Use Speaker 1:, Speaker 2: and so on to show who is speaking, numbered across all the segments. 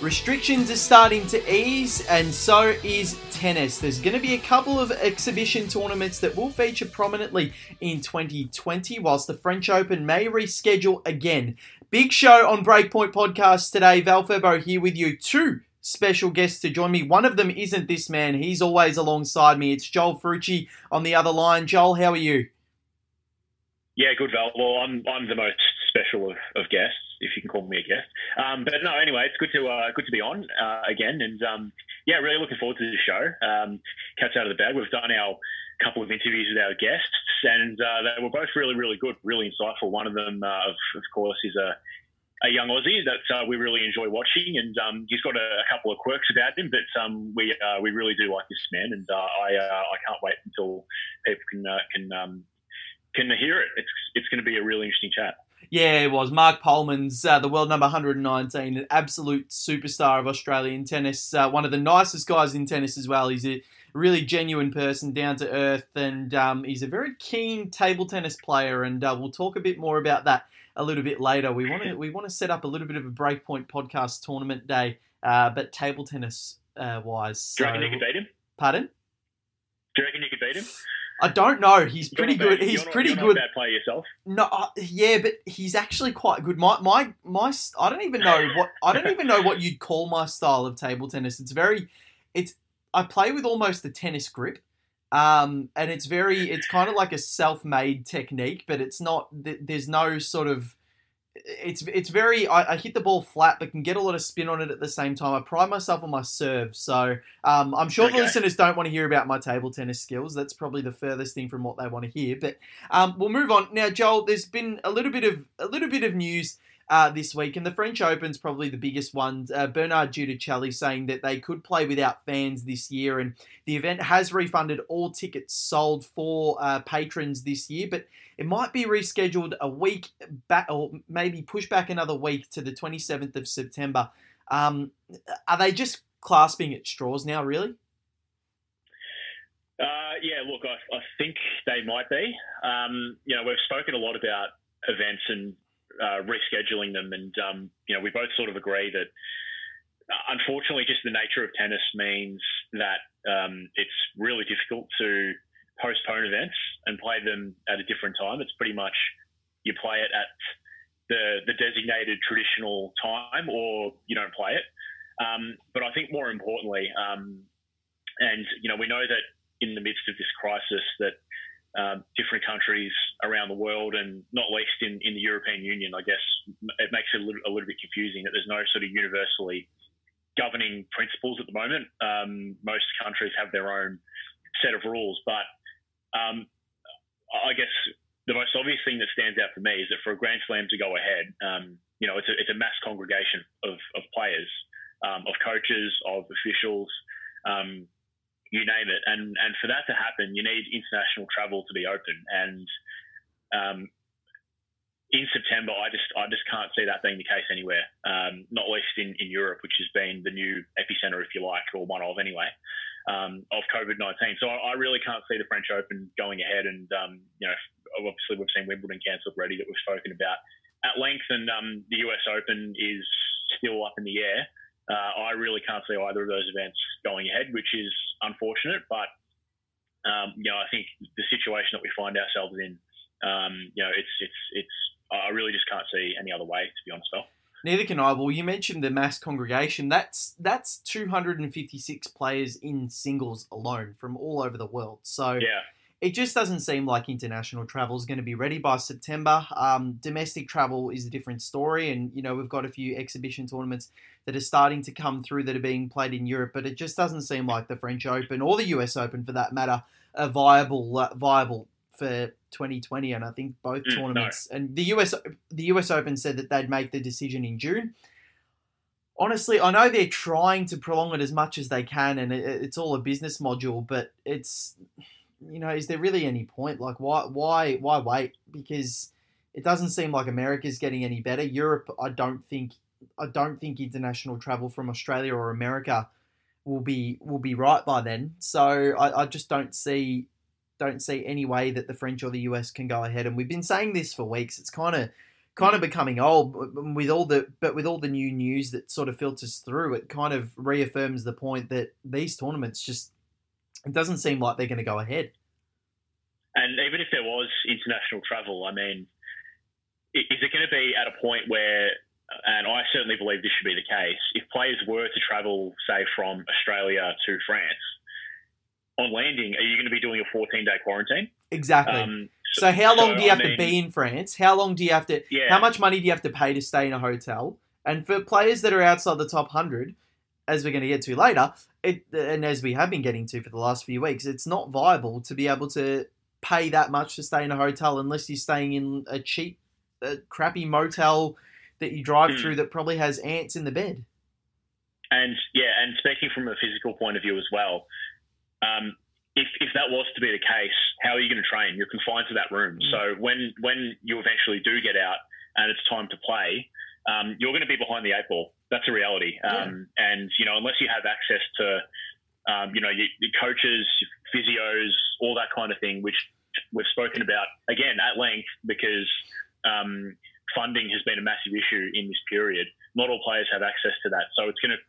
Speaker 1: Restrictions are starting to ease, and so is tennis. There's going to be a couple of exhibition tournaments that will feature prominently in 2020, whilst the French Open may reschedule again. Big show on Breakpoint Podcast today. Val Furbo here with you. Two special guests to join me. One of them isn't this man, he's always alongside me. It's Joel Frucci on the other line. Joel, how are you?
Speaker 2: Yeah, good, Val. Well, I'm, I'm the most special of, of guests if you can call me a guest. Um, but no, anyway, it's good to uh, good to be on uh, again, and um, yeah, really looking forward to the show. Um, out of the bag. We've done our couple of interviews with our guests, and uh, they were both really, really good, really insightful. One of them, uh, of, of course, is a a young Aussie that uh, we really enjoy watching, and um, he's got a, a, couple of quirks about him, but um, we uh, we really do like this man, and I I can't wait until people can can um, can hear it. It's it's going to be a really interesting chat.
Speaker 1: Yeah, it was. Mark Polmans, uh, the world number 119, an absolute superstar of Australian tennis. Uh, one of the nicest guys in tennis as well. He's a really genuine person, down to earth, and um, he's a very keen table tennis player. And uh, we'll talk a bit more about that a little bit later. We want to we want to set up a little bit of a breakpoint podcast tournament day, uh, but table tennis uh, wise.
Speaker 2: Do you reckon you could beat him?
Speaker 1: Pardon?
Speaker 2: Do you reckon you could beat him?
Speaker 1: I don't know. He's pretty good. He's
Speaker 2: not,
Speaker 1: pretty good.
Speaker 2: Not player yourself.
Speaker 1: No, uh, yeah, but he's actually quite good. My my my. I don't even know what I don't even know what you'd call my style of table tennis. It's very, it's. I play with almost a tennis grip, um, and it's very. It's kind of like a self-made technique, but it's not. There's no sort of it's it's very I, I, hit the ball flat but can get a lot of spin on it at the same time. I pride myself on my serve, so um, I'm sure okay. the listeners don't want to hear about my table tennis skills. That's probably the furthest thing from what they want to hear. But um, we'll move on now, Joel. There's been a little bit of a little bit of news. Uh, this week, and the French Open's probably the biggest one. Uh, Bernard Giudicelli saying that they could play without fans this year, and the event has refunded all tickets sold for uh, patrons this year, but it might be rescheduled a week back, or maybe push back another week to the 27th of September. Um, are they just clasping at straws now, really?
Speaker 2: Uh, yeah, look, I, I, think they might be. Um, you know, we've spoken a lot about events and uh, rescheduling them, and um, you know, we both sort of agree that uh, unfortunately, just the nature of tennis means that um, it's really difficult to postpone events and play them at a different time. It's pretty much you play it at the the designated traditional time, or you don't play it. Um, but I think more importantly, um, and you know, we know that in the midst of this crisis, that um, different countries around the world, and not least in, in the European Union, I guess it makes it a little, a little bit confusing that there's no sort of universally governing principles at the moment. Um, most countries have their own set of rules, but um, I guess the most obvious thing that stands out for me is that for a Grand Slam to go ahead, um, you know, it's a, it's a, mass congregation of, of players, um, of coaches, of officials, um, you name it. And and for that to happen, you need international travel to be open. And um, in September, I just I just can't see that being the case anywhere, um, not least in, in Europe, which has been the new epicenter, if you like, or one of anyway um, of COVID 19. So I, I, really can't see the French Open going ahead. And, um, you know, obviously we've seen Wimbledon cancelled already that we've spoken about at length, and um, the US Open is still up in the air. Uh, I really can't see either of those events going ahead, which is unfortunate. But, um, you know, I think the situation that we find ourselves in, um, you know, it's, it's, it's, I really just can't see any other way, to be honest, Phil.
Speaker 1: Neither can I. Well, you mentioned the mass congregation. That's that's 256 players in singles alone from all over the world. So
Speaker 2: yeah.
Speaker 1: It just doesn't seem like international travel is going to be ready by September. Um, domestic travel is a different story, and you know we've got a few exhibition tournaments that are starting to come through that are being played in Europe, but it just doesn't seem like the French Open or the US Open, for that matter, are viable uh, viable for 2020, and I think both mm, tournaments. No. And the US the US Open said that they'd make the decision in June. Honestly, I know they're trying to prolong it as much as they can, and it, it's all a business module. But it's you know, is there really any point? Like, why why why wait? Because it doesn't seem like America's getting any better. Europe, I don't think I don't think international travel from Australia or America will be will be right by then. So I, I just don't see don't see any way that the French or the US can go ahead. And we've been saying this for weeks. It's kind of kind of becoming old with all the but with all the new news that sort of filters through. It kind of reaffirms the point that these tournaments just it doesn't seem like they're going to go ahead.
Speaker 2: And even if there was international travel, I mean, is it going to be at a point where, and I certainly believe this should be the case, if players were to travel, say, from Australia to France, on landing, are you going to be doing a 14 day quarantine?
Speaker 1: Exactly. Um, so, so, how long so, do you have I mean, to be in France? How long do you have to? Yeah. How much money do you have to pay to stay in a hotel? And for players that are outside the top hundred, as we're going to get to later, it, and as we have been getting to for the last few weeks, it's not viable to be able to pay that much to stay in a hotel unless you're staying in a cheap, crappy motel that you drive mm. through that probably has ants in the bed.
Speaker 2: And yeah, and speaking from a physical point of view as well, um, if, if that was to be the case, how are you going to train? You're confined to that room. Mm. So when when you eventually do get out and it's time to play, um, you're going to be behind the eight ball. That's a reality. Um, yeah. And you know, unless you have access to, um, you know, your, your, coaches, physios, all that kind of thing, which we've spoken about again at length because um, funding has been a massive issue in this period. Not all players have access to that, so it's going to,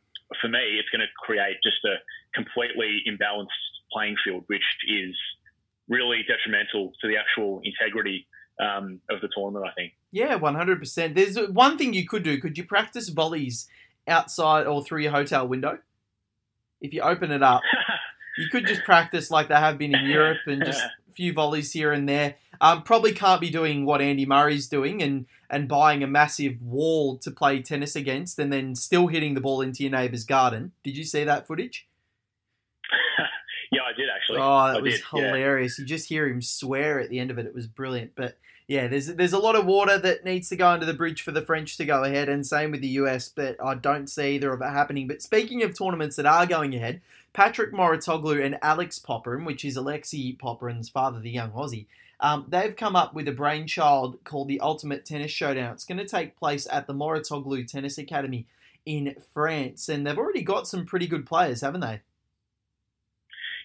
Speaker 2: for me, it's going to create just a completely imbalanced playing field, which is really detrimental to the actual integrity um, of the tournament. I think.
Speaker 1: Yeah, one hundred percent. There's one thing you could do. Could you practice volleys outside or through your hotel window? If you open it up, you could just practice like they have been in Europe and just a few volleys here and there. Um, probably can't be doing what Andy Murray's doing and and buying a massive wall to play tennis against and then still hitting the ball into your neighbour's garden. Did you see that footage?
Speaker 2: Yeah, I did actually.
Speaker 1: Oh, that
Speaker 2: I
Speaker 1: was
Speaker 2: did,
Speaker 1: hilarious.
Speaker 2: Yeah.
Speaker 1: You just hear him swear at the end of it. It was brilliant. But yeah, there's there's a lot of water that needs to go under the bridge for the French to go ahead, and same with the US. But I don't see either of it happening. But speaking of tournaments that are going ahead, Patrick Mouratoglou and Alex Popyrin, which is Alexei Popyrin's father, the young Aussie. Um, they've come up with a brainchild called the Ultimate Tennis Showdown. It's going to take place at the Mouratoglou Tennis Academy in France, and they've already got some pretty good players, haven't they?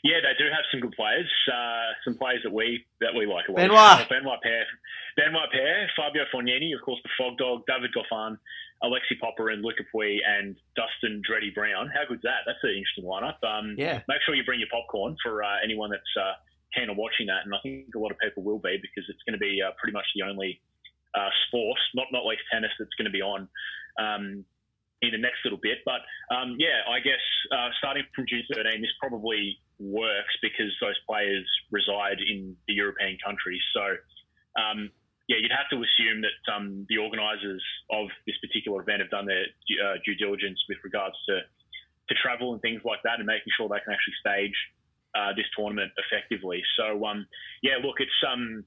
Speaker 2: Yeah, they do have some good players. Uh, some players that we that we like a lot.
Speaker 1: Benoit,
Speaker 2: Benoit Paire, Benoit Paire, Fabio Fognini, of course, the Fog Dog, David Goffin, Alexei Popyrin, Luca Pouille, and Dustin Dreddy Brown. How good's that? That's an interesting lineup. Um,
Speaker 1: yeah.
Speaker 2: Make sure you bring your popcorn for uh, anyone that's uh, keen on watching that, and I think a lot of people will be because it's going to be uh, pretty much the only uh, sport, not not least tennis, that's going to be on. Um, in the next little bit. But um, yeah, I guess uh, starting from June 13, this probably works because those players reside in the European countries. So um, yeah, you'd have to assume that um, the organisers of this particular event have done their uh, due diligence with regards to to travel and things like that, and making sure they can actually stage uh, this tournament effectively. So um, yeah, look, it's um,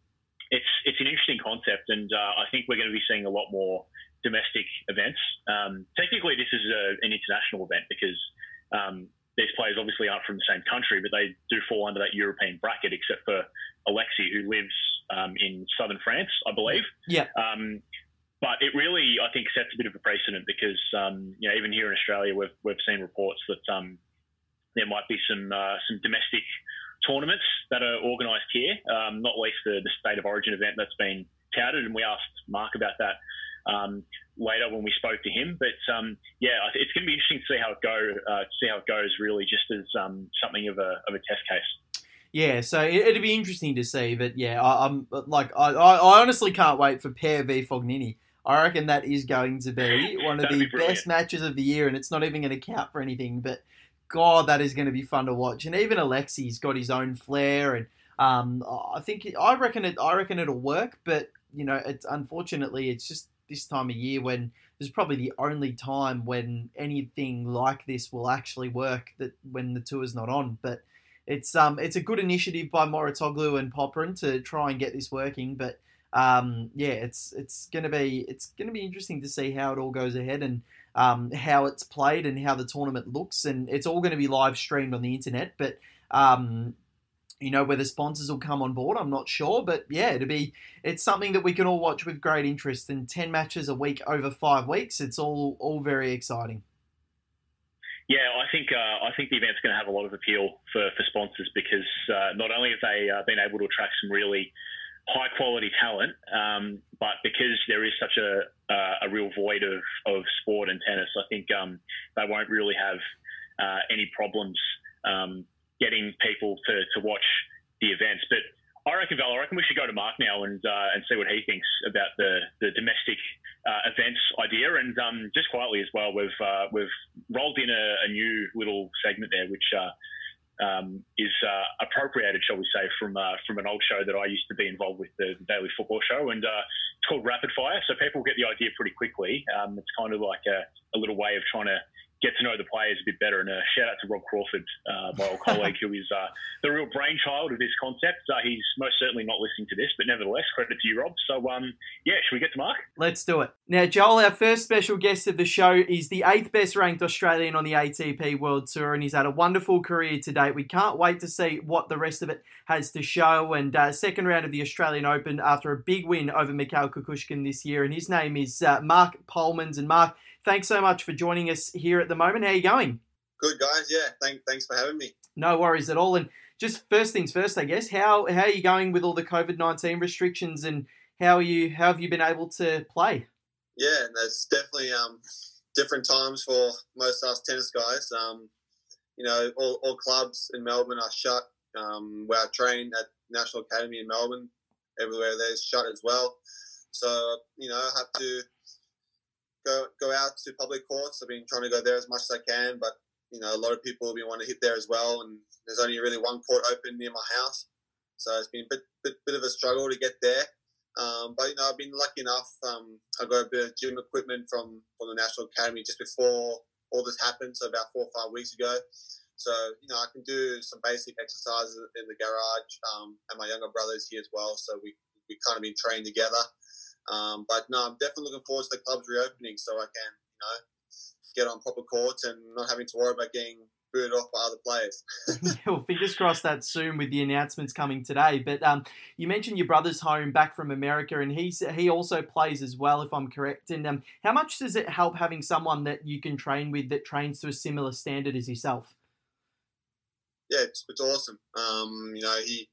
Speaker 2: it's it's an interesting concept, and uh, I think we're going to be seeing a lot more domestic events. Um, technically, this is a, an international event because um, these players obviously aren't from the same country, but they do fall under that European bracket, except for Alexei, who lives um, in southern France, I believe.
Speaker 1: Yeah.
Speaker 2: Um, but it really, I think, sets a bit of a precedent because, um, you know, even here in Australia, we've, we've seen reports that um, there might be some uh, some domestic tournaments that are organised here, not least the, the State of Origin event that's been touted, and we asked Mark about that um, later when we spoke to him. But um, yeah, it's going to be interesting to see how it go, uh, see how it goes. Really, just as um, something of a of a test case.
Speaker 1: Yeah, so it, would be interesting to see. But yeah, I, am like I, I honestly can't wait for Paire v Fognini. I reckon that is going to be one of the best matches of the year, and it's not even going to count for anything. But God, that is going to be fun to watch. And even Alexei's got his own flair, and um, I think I reckon it. I reckon it'll work. But you know, it's unfortunately, it's just this time of year when this is probably the only time when anything like this will actually work that when the tour's not on. But it's um it's a good initiative by Mouratoglou and Popyrin to try and get this working. But um yeah, it's it's gonna be it's gonna be interesting to see how it all goes ahead and um, how it's played and how the tournament looks. And it's all going to be live streamed on the internet. But um, you know whether sponsors will come on board i'm not sure but yeah it'll be it's something that we can all watch with great interest and 10 matches a week over five weeks it's all all very exciting.
Speaker 2: Yeah, I think uh, I think the event's going to have a lot of appeal for, for sponsors because uh, not only have they uh, been able to attract some really high quality talent, um, but because there is such a uh, a real void of, of sport and tennis, I think um, they won't really have uh, any problems um, getting people to, to watch the events. But I reckon, Val, I reckon we should go to Mark now and uh, and see what he thinks about the the domestic uh, events idea. And um, just quietly as well, we've uh, we've rolled in a, a, new little segment there, which uh, um, is uh, appropriated, shall we say, from uh, from an old show that I used to be involved with, the, Daily Football Show, and it's called Rapid Fire. So people get the idea pretty quickly. Um, it's kind of like a, a, little way of trying to get to know the players a bit better. And a shout out to Rob Crawford, uh, my old colleague, who is uh, the real brainchild of this concept. Uh, he's most certainly not listening to this, but nevertheless, credit to you, Rob. So, um, yeah, should we get to Mark?
Speaker 1: Let's do it. Now, Joel, our first special guest of the show is the eighth best ranked Australian on the ATP World Tour, and he's had a wonderful career to date. We can't wait to see what the rest of it has to show. And uh, second round of the Australian Open after a big win over Mikhail Kukushkin this year, and his name is uh, Mark Polmans. And Mark, thanks so much for joining us here at the moment. How are you going?
Speaker 3: Good, guys. Yeah, thank, thanks for having me.
Speaker 1: No worries at all. And just first things first, I guess. How how are you going with all the COVID nineteen restrictions, and how you? How have you been able to play?
Speaker 3: Yeah, there's definitely um, different times for most of us tennis guys. Um, you know, all, all clubs in Melbourne are shut. Um, where I train at National Academy in Melbourne, everywhere there's shut as well. So you know, I have to go go out to public courts. I've been trying to go there as much as I can, but you know, a lot of people have been wanting to hit there as well, and there's only really one court open near my house, so it's been a bit bit, bit of a struggle to get there. Um, but you know, I've been lucky enough. Um, I got a bit of gym equipment from from the National Academy just before all this happened, so about four or five weeks ago. So you know, I can do some basic exercises in the garage, um, and my younger brother's here as well. So we we kind of been trained together. Um, but no, I'm definitely looking forward to the club's reopening so I can, you know, get on proper courts and not having to worry about getting booted off by other players.
Speaker 1: well, fingers crossed that soon with the announcements coming today. But um, you mentioned your brother's home back from America, and he's he also plays as well, if I'm correct. And um, how much does it help having someone that you can train with that trains to a similar standard as yourself?
Speaker 3: Yeah, it's, it's awesome. Um, you know, he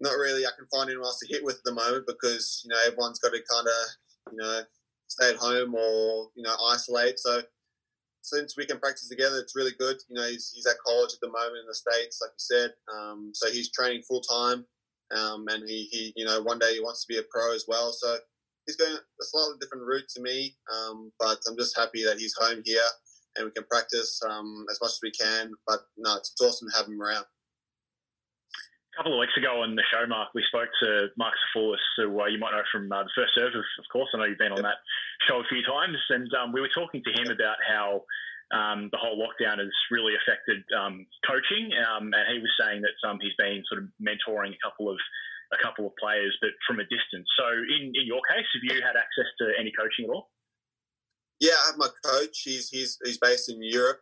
Speaker 3: not really I can find anyone else to hit with at the moment because you know everyone's got to kind of you know stay at home or you know isolate. So since we can practice together, it's really good. You know, he's, he's at college at the moment in the states, like you said. Um, so he's training full time, um, and he, he you know one day he wants to be a pro as well. So he's going a slightly different route to me, um, but I'm just happy that he's home here and we can practice um, as much as we can. But no, it's awesome to have him around
Speaker 2: couple of weeks ago on the show, Mark, we spoke to Mark Safoulis, who uh, you might know from uh, the first serve, of, course. I know you've been on that show a few times, and um, we were talking to him about how um, the whole lockdown has really affected um, coaching, um, and he was saying that um, he's been sort of mentoring a couple of a couple of players, but from a distance. So, in, in your case, have you had access to any coaching at all?
Speaker 3: Yeah, I have my coach. He's he's he's based in Europe.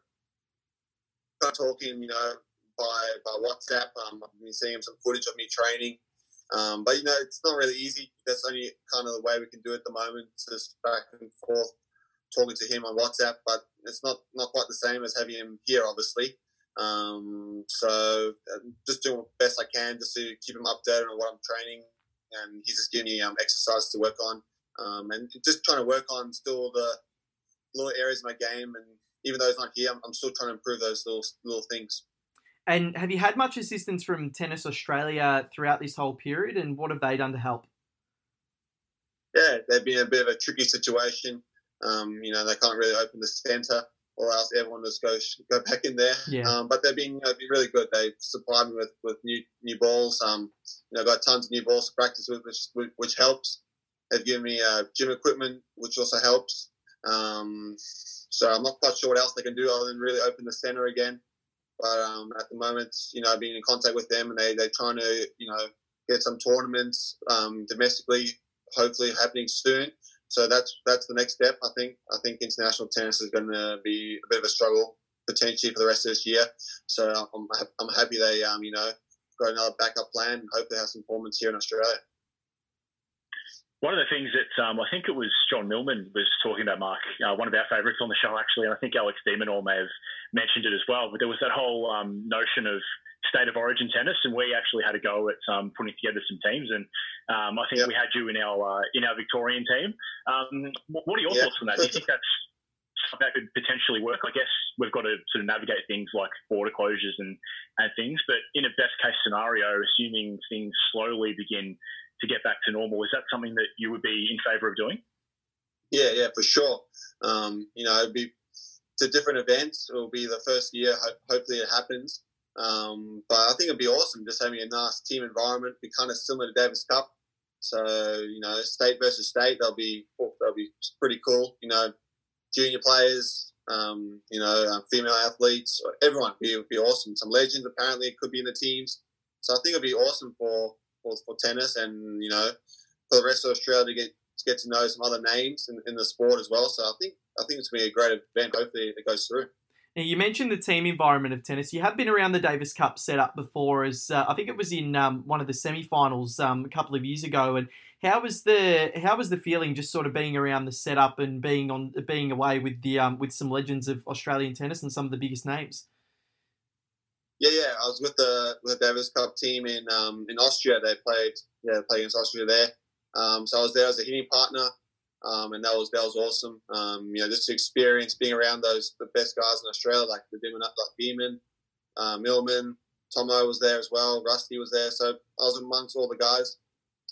Speaker 3: I'm Talking, you know, by by WhatsApp. Um, I've been seeing some footage of me training. Um, but you know, it's not really easy. That's only kind of the way we can do it at the moment, just back and forth, talking to him on WhatsApp. But it's not not quite the same as having him here, obviously. Um, so uh, just doing the best I can just to keep him updated on what I'm training, and he's just giving me um, exercise to work on, um, and just trying to work on still the little areas of my game. And even though he's not here, I'm, I'm still trying to improve those little little things.
Speaker 1: And have you had much assistance from Tennis Australia throughout this whole period, and what have they done to help?
Speaker 3: Yeah, they've been a bit of a tricky situation. Um, you know, they can't really open the centre, or else everyone just go go back in there. Yeah. Um, but they've been, you know, been really good. They've supplied me with, with new new balls. Um, you know, got tons of new balls to practice with, which which helps. They've given me uh, gym equipment, which also helps. Um, so I'm not quite sure what else they can do other than really open the centre again. But um, at the moment, you know, I've been in contact with them, and they they're trying to you know get some tournaments um, domestically, hopefully happening soon. So that's that's the next step. I think I think international tennis is going to be a bit of a struggle potentially for the rest of this year. So I'm I'm happy they um you know got another backup plan and hope they have some tournaments here in Australia.
Speaker 2: One of the things that um, I think it was John Millman was talking about, Mark, uh, one of our favourites on the show, actually, and I think Alex de Minaur may have mentioned it as well. But there was that whole um, notion of state of origin tennis, and we actually had a go at um, putting together some teams. And um, I think we had you in our uh, in our Victorian team. Um, what are your thoughts on that? Do you think that's that could potentially work? I guess we've got to sort of navigate things like border closures and, and things. But in a best case scenario, assuming things slowly begin to get back to normal, is that something that you would be in favour of doing?
Speaker 3: Yeah, yeah, for sure. Um, you know, it'd be to different events. It will be the first year. Ho- hopefully, it happens. Um, but I think it'd be awesome just having a nice team environment, be kind of similar to Davis Cup. So you know, state versus state, they'll be they'll be pretty cool. You know, junior players, um, you know, um, female athletes, everyone It would be awesome. Some legends apparently could be in the teams. So I think it'd be awesome for, for, for tennis and, you know, for the rest of Australia to get to get to know some other names in, in the sport as well. So I think I think it's going to be a great event. Hopefully it goes through.
Speaker 1: Now, you mentioned the team environment of tennis. You have been around the Davis Cup setup before, as uh, I think it was in um, one of the semi-finals um, a couple of years ago. And how was the how was the feeling just sort of being around the setup and being on being away with the um, with some legends of Australian tennis and some of the biggest names?
Speaker 3: Yeah, yeah. I was with the with the Davis Cup team in um, in Austria. They played yeah played against Austria there. Um, so I was there as a hitting partner, um, and that was that was awesome. Um, you know, just to experience being around those the best guys in Australia, like the Demon, like Beeman, uh, Millman, Tomo was there as well. Rusty was there. So I was amongst all the guys.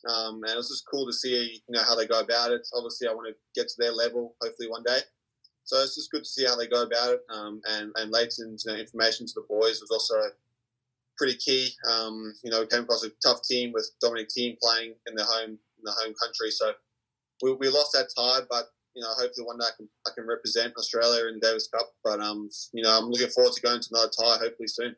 Speaker 3: Um, and it was just cool to see, you know, how they go about it. Obviously, I want to get to their level, hopefully one day. So it's just good to see how they go about it. Um, and and Lleyton's you know, information to the boys was also pretty key. Um, you know, we came across a tough team with Dominic Thiem playing in the home in the home country. So we, we lost that tie, but you know, hopefully one day I can I can represent Australia in Davis Cup. But um, you know, I'm looking forward to going to another tie, hopefully soon.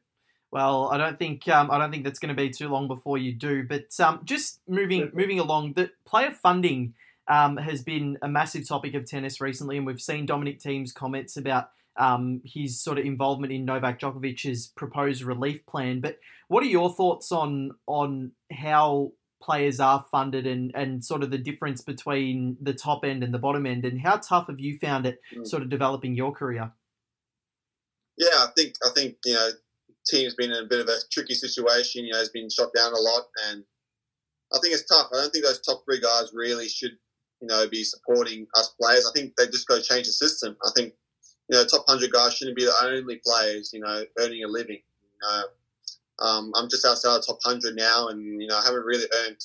Speaker 1: Well, I don't think um, I don't think that's going to be too long before you do. But um, just moving moving along, the player funding um, has been a massive topic of tennis recently, and we've seen Dominic Thiem's comments about um, his sort of involvement in Novak Djokovic's proposed relief plan. But what are your thoughts on on how players are funded and, and sort of the difference between the top end and the bottom end, and how tough have you found it mm. sort of developing your career?
Speaker 3: Yeah, I think I think you know Thiem's been in a bit of a tricky situation. You know, has been shot down a lot, and I think it's tough. I don't think those top three guys really should, you know, be supporting us players. I think they just got to change the system. I think, you know, top hundred guys shouldn't be the only players, you know, earning a living. You know, um, I'm just outside the top hundred now, and you know, I haven't really earned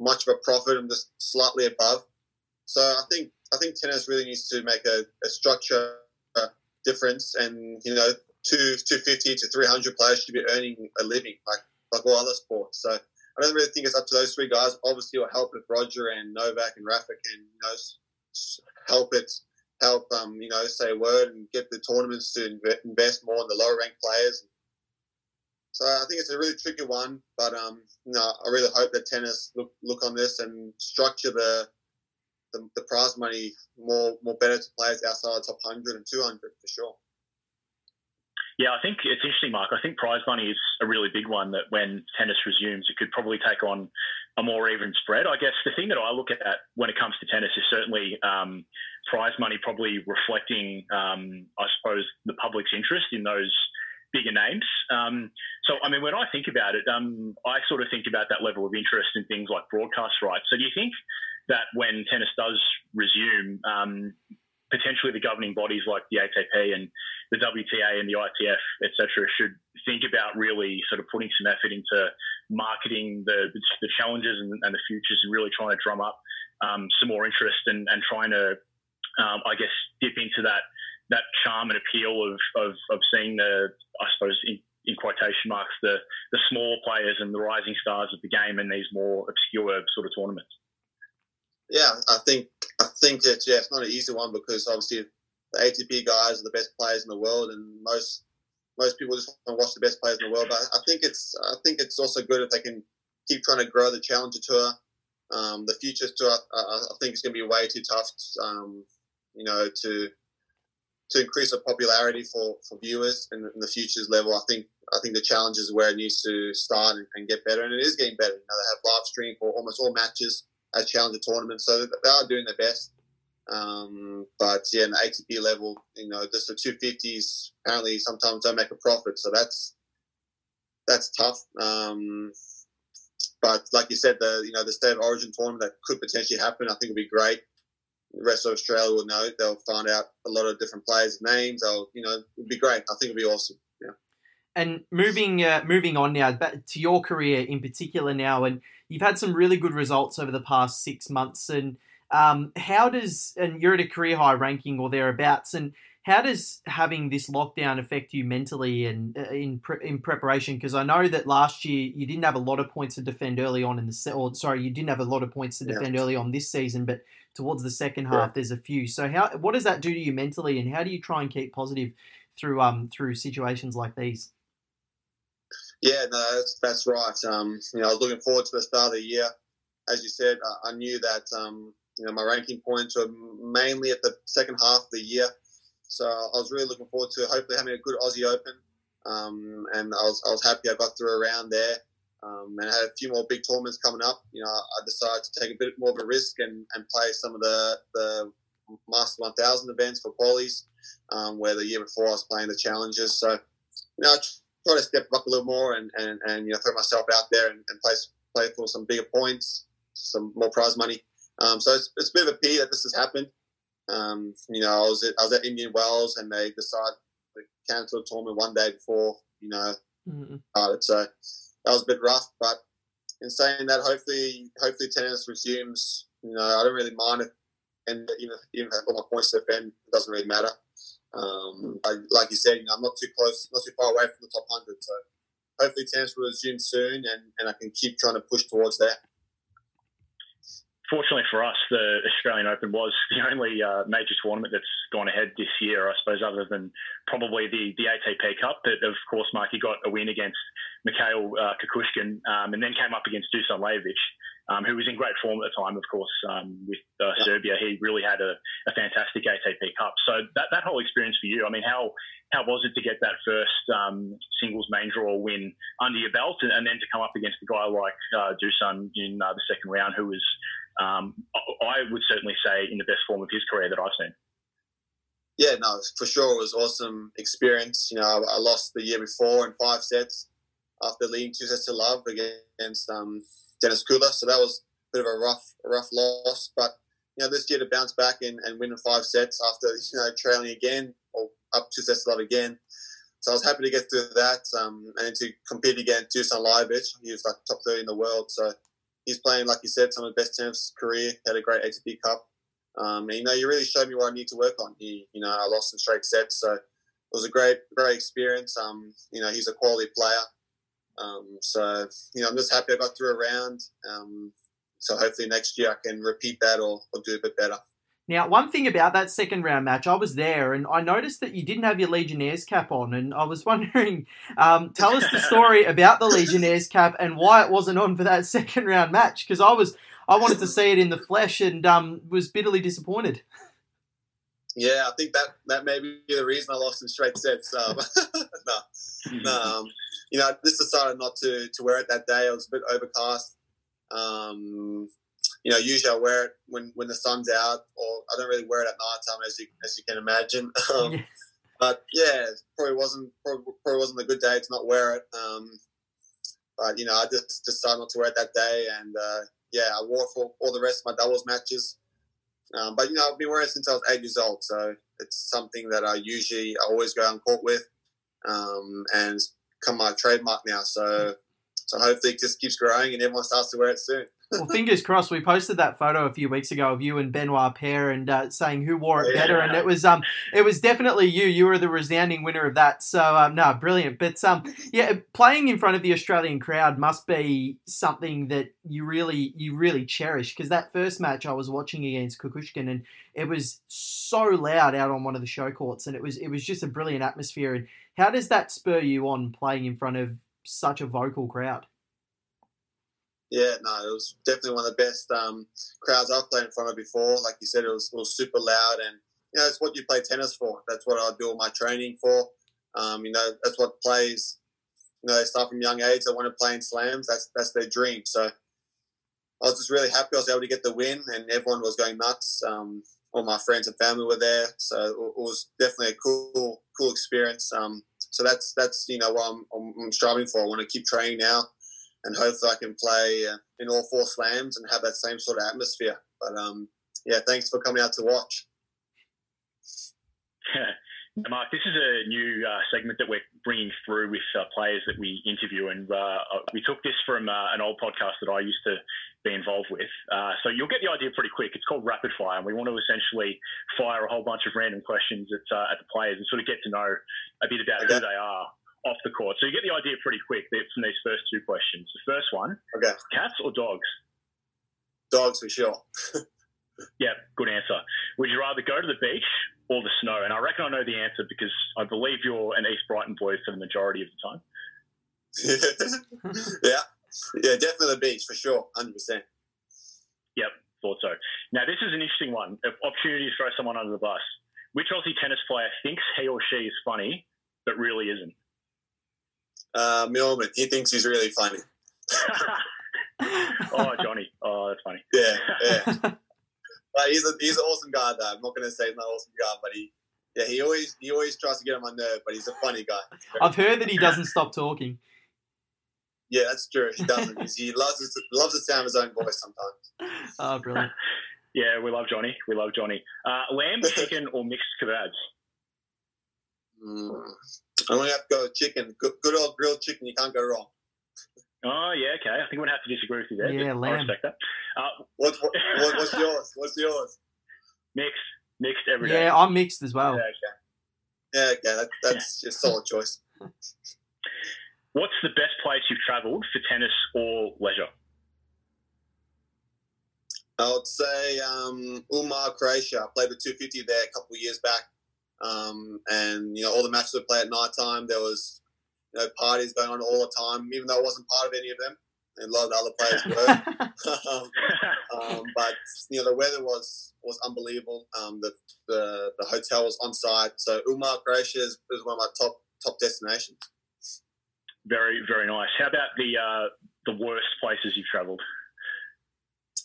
Speaker 3: much of a profit. I'm just slightly above. So I think I think tennis really needs to make a, a structure difference, and you know, two, 250 to 300 players should be earning a living, like like all other sports. So I don't really think it's up to those three guys. Obviously, it'll help if Roger and Novak and Rafa can, you know, help it, help, um, you know, say a word and get the tournaments to invest more in the lower ranked players. So I think it's a really tricky one, but um, know, I really hope that tennis look look on this and structure the the, the prize money more more better to players outside the top 100 and 200 for sure.
Speaker 2: Yeah, I think it's interesting, Mark. I think prize money is a really big one that when tennis resumes, it could probably take on a more even spread. I guess the thing that I look at when it comes to tennis is certainly um, prize money probably reflecting, um, I suppose, the public's interest in those bigger names. Um, so, I mean, when I think about it, um, I sort of think about that level of interest in things like broadcast rights. So, do you think that when tennis does resume, potentially the governing bodies like the ATP and the WTA and the ITF, etc., should think about really sort of putting some effort into marketing the the challenges and, and the futures and really trying to drum up um, some more interest and, and trying to, um, I guess, dip into that that charm and appeal of, of, of seeing the, I suppose, in, in quotation marks, the the small players and the rising stars of the game in these more obscure sort of tournaments.
Speaker 3: Yeah, I think think it's yeah, it's not an easy one because obviously the ATP guys are the best players in the world, and most most people just want to watch the best players in the world. But I think it's I think it's also good if they can keep trying to grow the Challenger Tour. Um, the Futures Tour, I, I think it's going to be way too tough, um, you know, to to increase the popularity for, for viewers in, in, the futures level. I think I think the challenge is where it needs to start and, and, get better, and it is getting better. You know, they have live stream for almost all matches as challenger tournaments, so they are doing their best. Um, but yeah, the ATP level, you know, just the 250s apparently sometimes don't make a profit. So that's that's tough. Um, but like you said, the you know the state of origin tournament that could potentially happen, I think would be great. The rest of Australia will know. They'll find out a lot of different players' names. They'll you know it'd be great. I think it'd be awesome. Yeah.
Speaker 1: And moving uh, moving on now back to your career in particular now, and you've had some really good results over the past six months. And um, how does and you're at a career high ranking or thereabouts, and how does having this lockdown affect you mentally and uh, in pre- in preparation? Because I know that last year you didn't have a lot of points to defend early on in the se- or sorry, you didn't have a lot of points to defend yeah. early on this season, but towards the second half, yeah. there's a few. So how what does that do to you mentally, and how do you try and keep positive through um through situations like these?
Speaker 3: Yeah, no, that's that's right. Um, you know, I was looking forward to the start of the year. As you said, I, I knew that um, you know my ranking points were mainly at the second half of the year so I was really looking forward to hopefully having a good Aussie Open. Um, and I was, I was happy I got through around there. Um, and I had a few more big tournaments coming up. You know, I decided to take a bit more of a risk and, and play some of the, the Master 1000 events for qualies, um, where the year before I was playing the challenges. So, you know, I try to step up a little more and, and, and you know, throw myself out there and, and play, play for some bigger points, some more prize money. Um, so it's, it's a bit of a pity that this has happened. Um, you know, I was at, I was at Indian Wells and they decided to cancel the tournament one day before, you know, mm-hmm. started. So that was a bit rough. But in saying that, hopefully, hopefully tennis resumes. You know, I don't really mind it, and even even if I put my points to defend, it doesn't really matter. Um, I, like you said, you know, I'm not too close, not too far away from the top hundred. So hopefully, tennis will resume soon, and, and I can keep trying to push towards that
Speaker 2: fortunately for us, the Australian Open was the only uh, major tournament that's gone ahead this year, I suppose, other than probably the, the ATP Cup. But of course, Mikey got a win against Mikhail uh, Kukushkin um, and then came up against Dusan Lajovic, um, who was in great form at the time, of course, um, with uh, Serbia. He really had a, a, fantastic ATP Cup. So that, that whole experience for you, I mean, how how was it to get that first um, singles main draw win under your belt and, and, then to come up against a guy like uh, Dusan in uh, the second round, who was um, I would certainly say in the best form of his career that I've seen.
Speaker 3: Yeah, no, for sure, it was awesome experience. You know, I, I lost the year before in five sets after leading two sets to love against um, Denis Kudla, so that was a bit of a rough, rough loss. But you know, this year to bounce back and, and win in five sets after you know trailing again or up two sets to love again. So I was happy to get through that um, and to compete against Dusan Lajovic. He was like top 30 in the world. So he's playing, like you said, some of the best tennis career. Had a great ATP Cup. Um, and, you know, you really showed me what I need to work on. He, you know, I lost in straight sets, so it was a great, great experience. Um, you know, he's a quality player. Um, so, you know, I'm just happy I got through a round. Um, so hopefully next year I can repeat that or, or do a bit better.
Speaker 1: Now, one thing about that second round match, I was there and I noticed that you didn't have your Legionnaires cap on, and I was wondering, um, tell us the story about the Legionnaires cap and why it wasn't on for that second round match because I was I wanted to see it in the flesh and um, was bitterly disappointed.
Speaker 3: Yeah, I think that that may be the reason I lost in straight sets. Um, no, no um, you know, I just decided not to to wear it that day. It was a bit overcast. Um, you know, usually I wear it when, when the sun's out, or I don't really wear it at night time, as you as you can imagine. Um, yeah. But yeah, probably wasn't probably, probably, wasn't a good day to not wear it. Um, but you know, I just decided not to wear it that day, and uh, yeah, I wore it for all the rest of my doubles matches. Um, but you know, I've been wearing it since I was eight years old, so it's something that I usually I always go on court with, um, and come my trademark now. So so hopefully it just keeps growing and everyone starts to wear it soon
Speaker 1: well, fingers crossed. We posted that photo a few weeks ago of you and Benoit Paire and uh, saying who wore it yeah. better, and it was um, it was definitely you. You were the resounding winner of that. So um, no, brilliant. But um, yeah, playing in front of the Australian crowd must be something that you really you really cherish because that first match I was watching against Kukushkin and it was so loud out on one of the show courts, and it was it was just a brilliant atmosphere. And how does that spur you on playing in front of such a vocal crowd?
Speaker 3: Yeah, no, it was definitely one of the best um, crowds I've played in front of before. Like you said, it was, it was super loud, and you know, it's what you play tennis for. That's what I do all my training for. Um, you know, that's what plays. You know, they start from young age. They want to play in slams. That's that's their dream. So I was just really happy I was able to get the win, and everyone was going nuts. Um, all my friends and family were there, so it was definitely a cool, cool experience. Um, so that's that's you know what I'm, I'm, striving for. I want to keep training now, and hopefully I can play uh, in all four slams and have that same sort of atmosphere. But um, yeah, thanks for coming out to watch.
Speaker 2: Mark, this is a new uh, segment that we're bringing through with uh, players that we interview, and uh, we took this from uh, an old podcast that I used to be involved with. Uh, so you'll get the idea pretty quick. It's called Rapid Fire, and we want to essentially fire a whole bunch of random questions at, uh, at the players and sort of get to know a bit about okay. who they are off the court. So you get the idea pretty quick from these first two questions. The first one:
Speaker 3: okay.
Speaker 2: cats or dogs?
Speaker 3: Dogs for sure.
Speaker 2: yeah, good answer. Would you rather go to the beach or the snow? And I reckon I know the answer because I believe you're an East Brighton boy for the majority of the time.
Speaker 3: yeah, yeah, definitely the beach for sure, hundred percent.
Speaker 2: Yep, thought so. Now this is an interesting one. Opportunity to throw someone under the bus. Which Aussie tennis player thinks he or she is funny, but really isn't?
Speaker 3: Uh, Millman. He thinks he's really funny.
Speaker 2: oh, Johnny. Oh, that's funny.
Speaker 3: Yeah, yeah. But he's a, he's an awesome guy though. I'm not going to say he's not an awesome guy, but he yeah he always he always tries to get on my nerve, but he's a funny guy.
Speaker 1: I've heard that he doesn't stop talking.
Speaker 3: Yeah, that's true. He doesn't. he loves his, loves the sound of his own voice sometimes.
Speaker 1: Oh, brilliant.
Speaker 2: yeah, we love Johnny. We love Johnny. Uh, lamb, chicken, or mixed kebabs?
Speaker 3: Mm, I'm gonna have to go with chicken. Good, good old grilled chicken. You can't go wrong.
Speaker 2: Oh yeah, okay. I think I'm gonna have to disagree with you there.
Speaker 1: Yeah, lamb.
Speaker 2: I respect that.
Speaker 3: Uh, what, what, what's yours? What's yours?
Speaker 2: Mixed, mixed every day.
Speaker 1: Yeah, I'm mixed as well.
Speaker 3: Yeah, okay. Yeah, okay. That, that's yeah. your solid choice.
Speaker 2: What's the best place you've travelled for tennis or leisure?
Speaker 3: I would say um, Umag, Croatia. I played the 250 there a couple of years back, um, and you know all the matches would play at night time. There was you know, parties going on all the time, even though I wasn't part of any of them. And a lot of the other players were. um, but you know, the weather was was unbelievable. Um, the, the the hotel was on site, so Umag, Croatia is, is one of my top top destinations.
Speaker 2: Very very nice. How about the uh, the worst places you've travelled?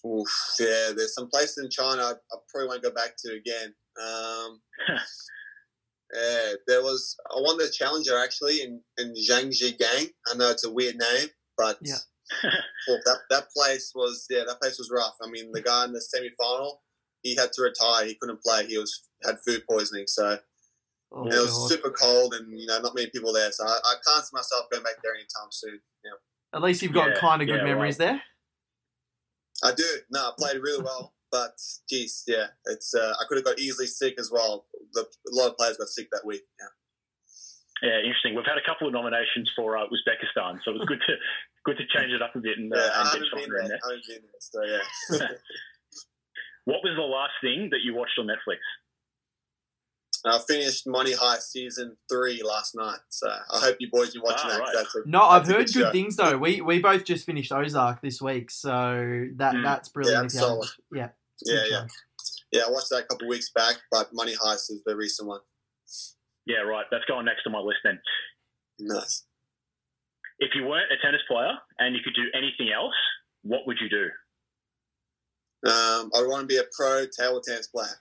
Speaker 3: Oof, yeah, there's some places in China I, I probably won't go back to again. Um, Yeah, there was I won the challenger actually in in Zhangjiagang. I know it's a weird name, but
Speaker 1: yeah.
Speaker 3: well, that that place was yeah that place was rough. I mean, the guy in the semi final, he had to retire. He couldn't play. He was had food poisoning, so oh, it was God. super cold and you know not many people there. So I, I can't see myself going back there anytime soon. Yeah.
Speaker 1: At least you've got yeah, kind of good yeah, memories there.
Speaker 3: I do. No, I played really well. But geez, yeah, it's uh, I could have got easily sick as well. The, a lot of players got sick that week. Yeah.
Speaker 2: Yeah, interesting. We've had a couple of nominations for uh, Uzbekistan, so it was good to good to change it up a bit and, uh, and get China in there.
Speaker 3: there. So yeah.
Speaker 2: what was the last thing that you watched on Netflix?
Speaker 3: I finished Money Heist season three last night, so I hope you boys are watching ah, that. Right. That's a,
Speaker 1: no, I've heard good, good things though. We we both just finished Ozark this week, so that mm. that's brilliant.
Speaker 3: Yeah, solid.
Speaker 1: Yeah,
Speaker 3: yeah, yeah, yeah. I watched that a couple of weeks back, but Money Heist is the recent one.
Speaker 2: Yeah, right. That's going next on my list then.
Speaker 3: Nice.
Speaker 2: If you weren't a tennis player and you could do anything else, what would you do?
Speaker 3: Um, I want to be a pro table tennis player.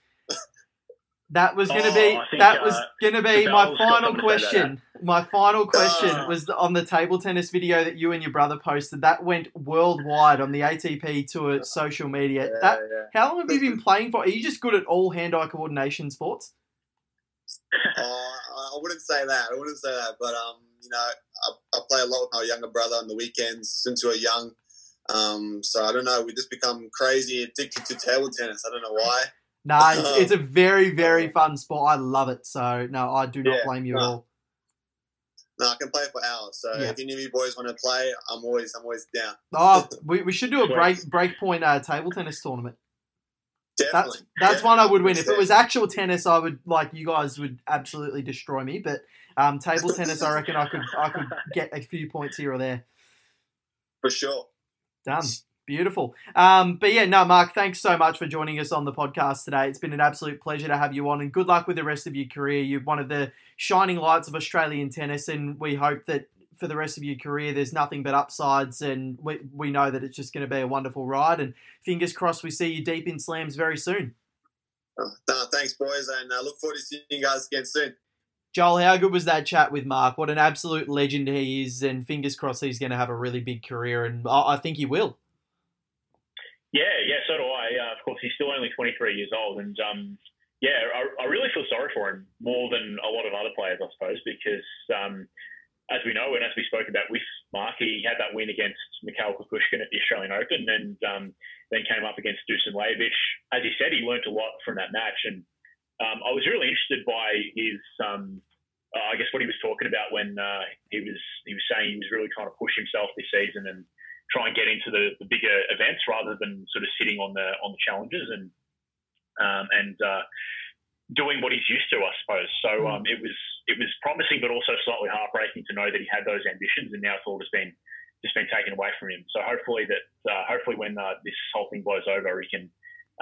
Speaker 1: That was going to oh, be think, that uh, was to be my final question. My final question uh, was on the table tennis video that you and your brother posted. That went worldwide on the ATP tour social media. Yeah, that yeah. how long have you been playing for? Are you just good at all hand-eye coordination sports?
Speaker 3: uh, I wouldn't say that. I wouldn't say that. But um, you know, I, I, play a lot with my younger brother on the weekends since we were young. Um, so I don't know. We just become crazy addicted to table tennis. I don't know why.
Speaker 1: No, nah, it's, it's, a very, very fun sport. I love it. So, no, I do not yeah, blame you no. at all.
Speaker 3: No, I can play for hours. So yeah. if any of you boys want to play, I'm always, I'm always down.
Speaker 1: Oh, we, we should do a break breakpoint uh, table tennis tournament.
Speaker 3: Definitely.
Speaker 1: That's that's one I would win. If it was actual tennis, I would like you guys would absolutely destroy me. But um, table tennis, I reckon I could I could get a few points here or there.
Speaker 3: For sure.
Speaker 1: Done. Beautiful. Um, but yeah, no, Mark, thanks so much for joining us on the podcast today. It's been an absolute pleasure to have you on, and good luck with the rest of your career. You're one of the shining lights of Australian tennis, and we hope that for the rest of your career, there's nothing but upsides, and we, we know that it's just going to be a wonderful ride. And fingers crossed, we see you deep in slams very soon.
Speaker 3: Uh, thanks, boys, and I uh, look forward to seeing you guys again soon.
Speaker 1: Joel, how good was that chat with Mark? What an absolute legend he is, and fingers crossed he's going to have a really big career, and I think he will.
Speaker 2: Yeah, yeah, so do I. Uh, of course, he's still only 23 years old, and um, yeah, I, I, really feel sorry for him more than a lot of other players, I suppose, because um, as we know, and as we spoke about with Mark, he had that win against Mikhail Kukushkin at the Australian Open and um, then came up against Dusan Lajovic. As he said, he learnt a lot from that match. And um, I was really interested by his, uh, I guess, what he was talking about when uh, he was he was saying he was really trying to push himself this season and try and get into the, the bigger events rather than sort of sitting on the on the challenges and um, and uh, doing what he's used to, I suppose. So hmm. um, it was it was promising, but also slightly heartbreaking to know that he had those ambitions, and now it's all just been just been taken away from him. So hopefully that uh, hopefully when uh, this whole thing blows over, he can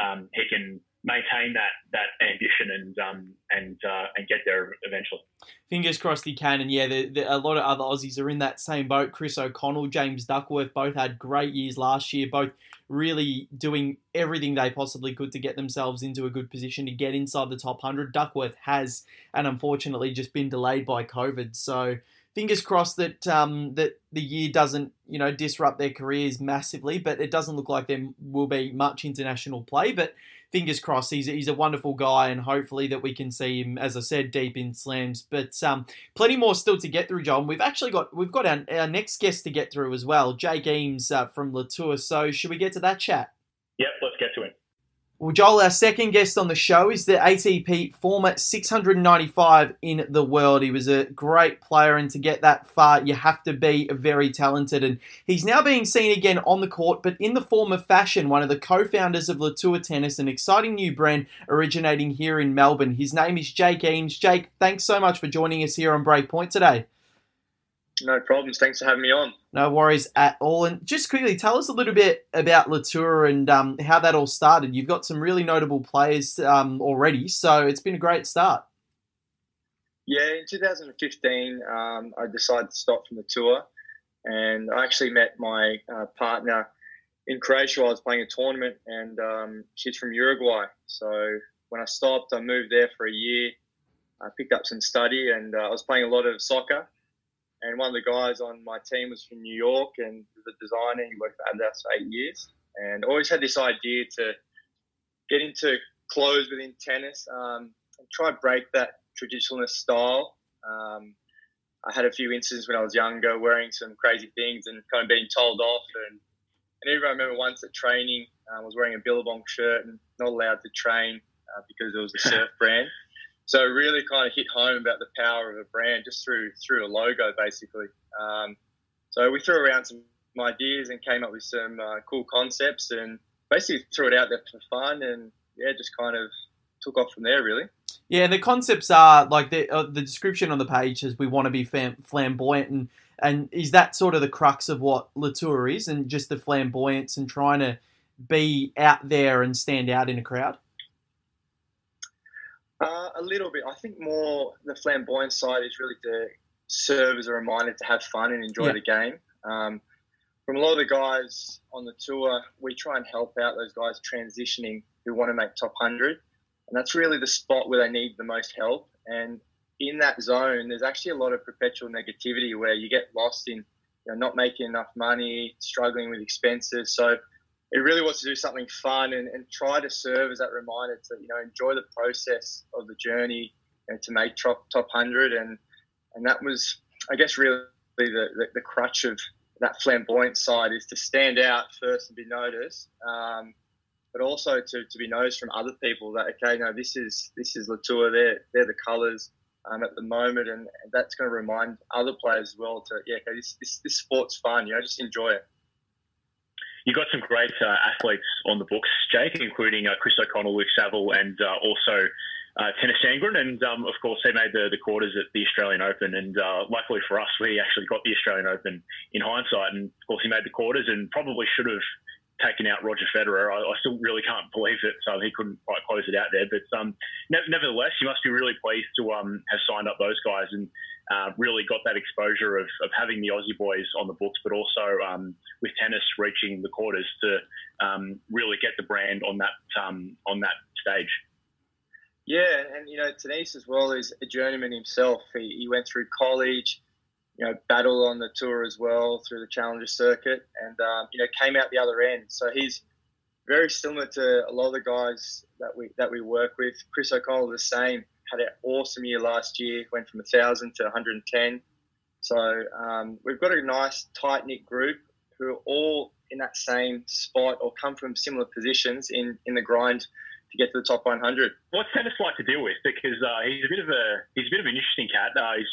Speaker 2: um, he can maintain that that ambition and um, and uh, and get there eventually.
Speaker 1: Fingers crossed he can. And yeah, the, the, a lot of other Aussies are in that same boat. Chris O'Connell, James Duckworth, both had great years last year. Both really doing everything they possibly could to get themselves into a good position to get inside the top hundred. Duckworth has, and unfortunately, just been delayed by COVID. So fingers crossed that um, that the year doesn't you know disrupt their careers massively, but it doesn't look like there will be much international play. But fingers crossed, he's he's a wonderful guy, and hopefully that we can see him, as I said, deep in slams. But um, plenty more still to get through, John. We've actually got we've got our, our next guest to get through as well, Jake Eames uh, from Latour. So should we get to that chat?
Speaker 2: Yep, let's get to it.
Speaker 1: Well, Joel, our second guest on the show is the ATP former 695 in the world. He was a great player, and to get that far, you have to be very talented. And he's now being seen again on the court, but in the form of fashion. One of the co founders of Latour Tennis, an exciting new brand originating here in Melbourne. His name is Jake Eames. Jake, thanks so much for joining us here on Breakpoint today.
Speaker 4: No problems. Thanks for having me on.
Speaker 1: No worries at all. And just quickly, tell us a little bit about Latour and um, how that all started. You've got some really notable players um, already, so it's been a great start.
Speaker 4: Yeah, in 2015, um, I decided to stop from the tour, and I actually met my uh, partner in Croatia. I was playing a tournament, and um, she's from Uruguay. So when I stopped, I moved there for a year. I picked up some study, and uh, I was playing a lot of soccer and one of the guys on my team was from New York and the designer. He worked for Adidas for eight years, and always had this idea to get into clothes within tennis um, and try to break that traditionalist style. Um, I had a few instances when I was younger wearing some crazy things and kind of being told off. And, and even I remember once at training, I was wearing a Billabong shirt and not allowed to train uh, because it was a surf brand. So really kind of hit home about the power of a brand just through through a logo, basically. Um, so we threw around some ideas and came up with some uh, cool concepts and basically threw it out there for fun and yeah, just kind of took off from there, really.
Speaker 1: Yeah, the concepts are like the uh, the description on the page says we want to be fam- flamboyant and and is that sort of the crux of what Latour is and just the flamboyance and trying to be out there and stand out in a crowd?
Speaker 4: Uh, a little bit. I think more the flamboyant side is really to serve as a reminder to have fun and enjoy yeah. the game. Um, from a lot of the guys on the tour, we try and help out those guys transitioning who want to make top 100. And that's really the spot where they need the most help. And in that zone, there's actually a lot of perpetual negativity where you get lost in you know, not making enough money, struggling with expenses. So it really was to do something fun and, and try to serve as that reminder to you know enjoy the process of the journey and to make top top hundred and and that was I guess really the, the, the crutch of that flamboyant side is to stand out first and be noticed, um, but also to, to be noticed from other people that okay, no, this is this is Latour. They're they're the colours um, at the moment, and, that's going to remind other players as well to yeah, okay, this, this this sport's fun. You know, just enjoy it
Speaker 2: you've got some great uh, athletes on the books, Jake, including uh, Chris O'Connell, Luke Saville, and uh, also uh, Sandgren. And um, of course, he made the, the quarters at the Australian Open. And uh, luckily for us, we actually got the Australian Open in hindsight. And of course, he made the quarters and probably should have taken out Roger Federer. I, I still really can't believe it. So he couldn't quite close it out there. But um, ne- nevertheless, you must be really pleased to um, have signed up those guys and uh, really got that exposure of, of having the Aussie boys on the books, but also um, with Tennys reaching the quarters to um, really get the brand on that um, on that stage.
Speaker 4: Yeah, and you know, Tennys as well is a journeyman himself. He, he went through college, you know, battled on the tour as well through the Challenger circuit, and um, you know, came out the other end. So he's very similar to a lot of the guys that we that we work with. Chris O'Connell the same. Had an awesome year last year. Went from thousand to 110. So um, we've got a nice tight knit group who are all in that same spot or come from similar positions in in the grind to get to the top 100.
Speaker 2: What's Tennys like to deal with? Because uh, he's a bit of a he's a bit of an interesting cat. Uh, he's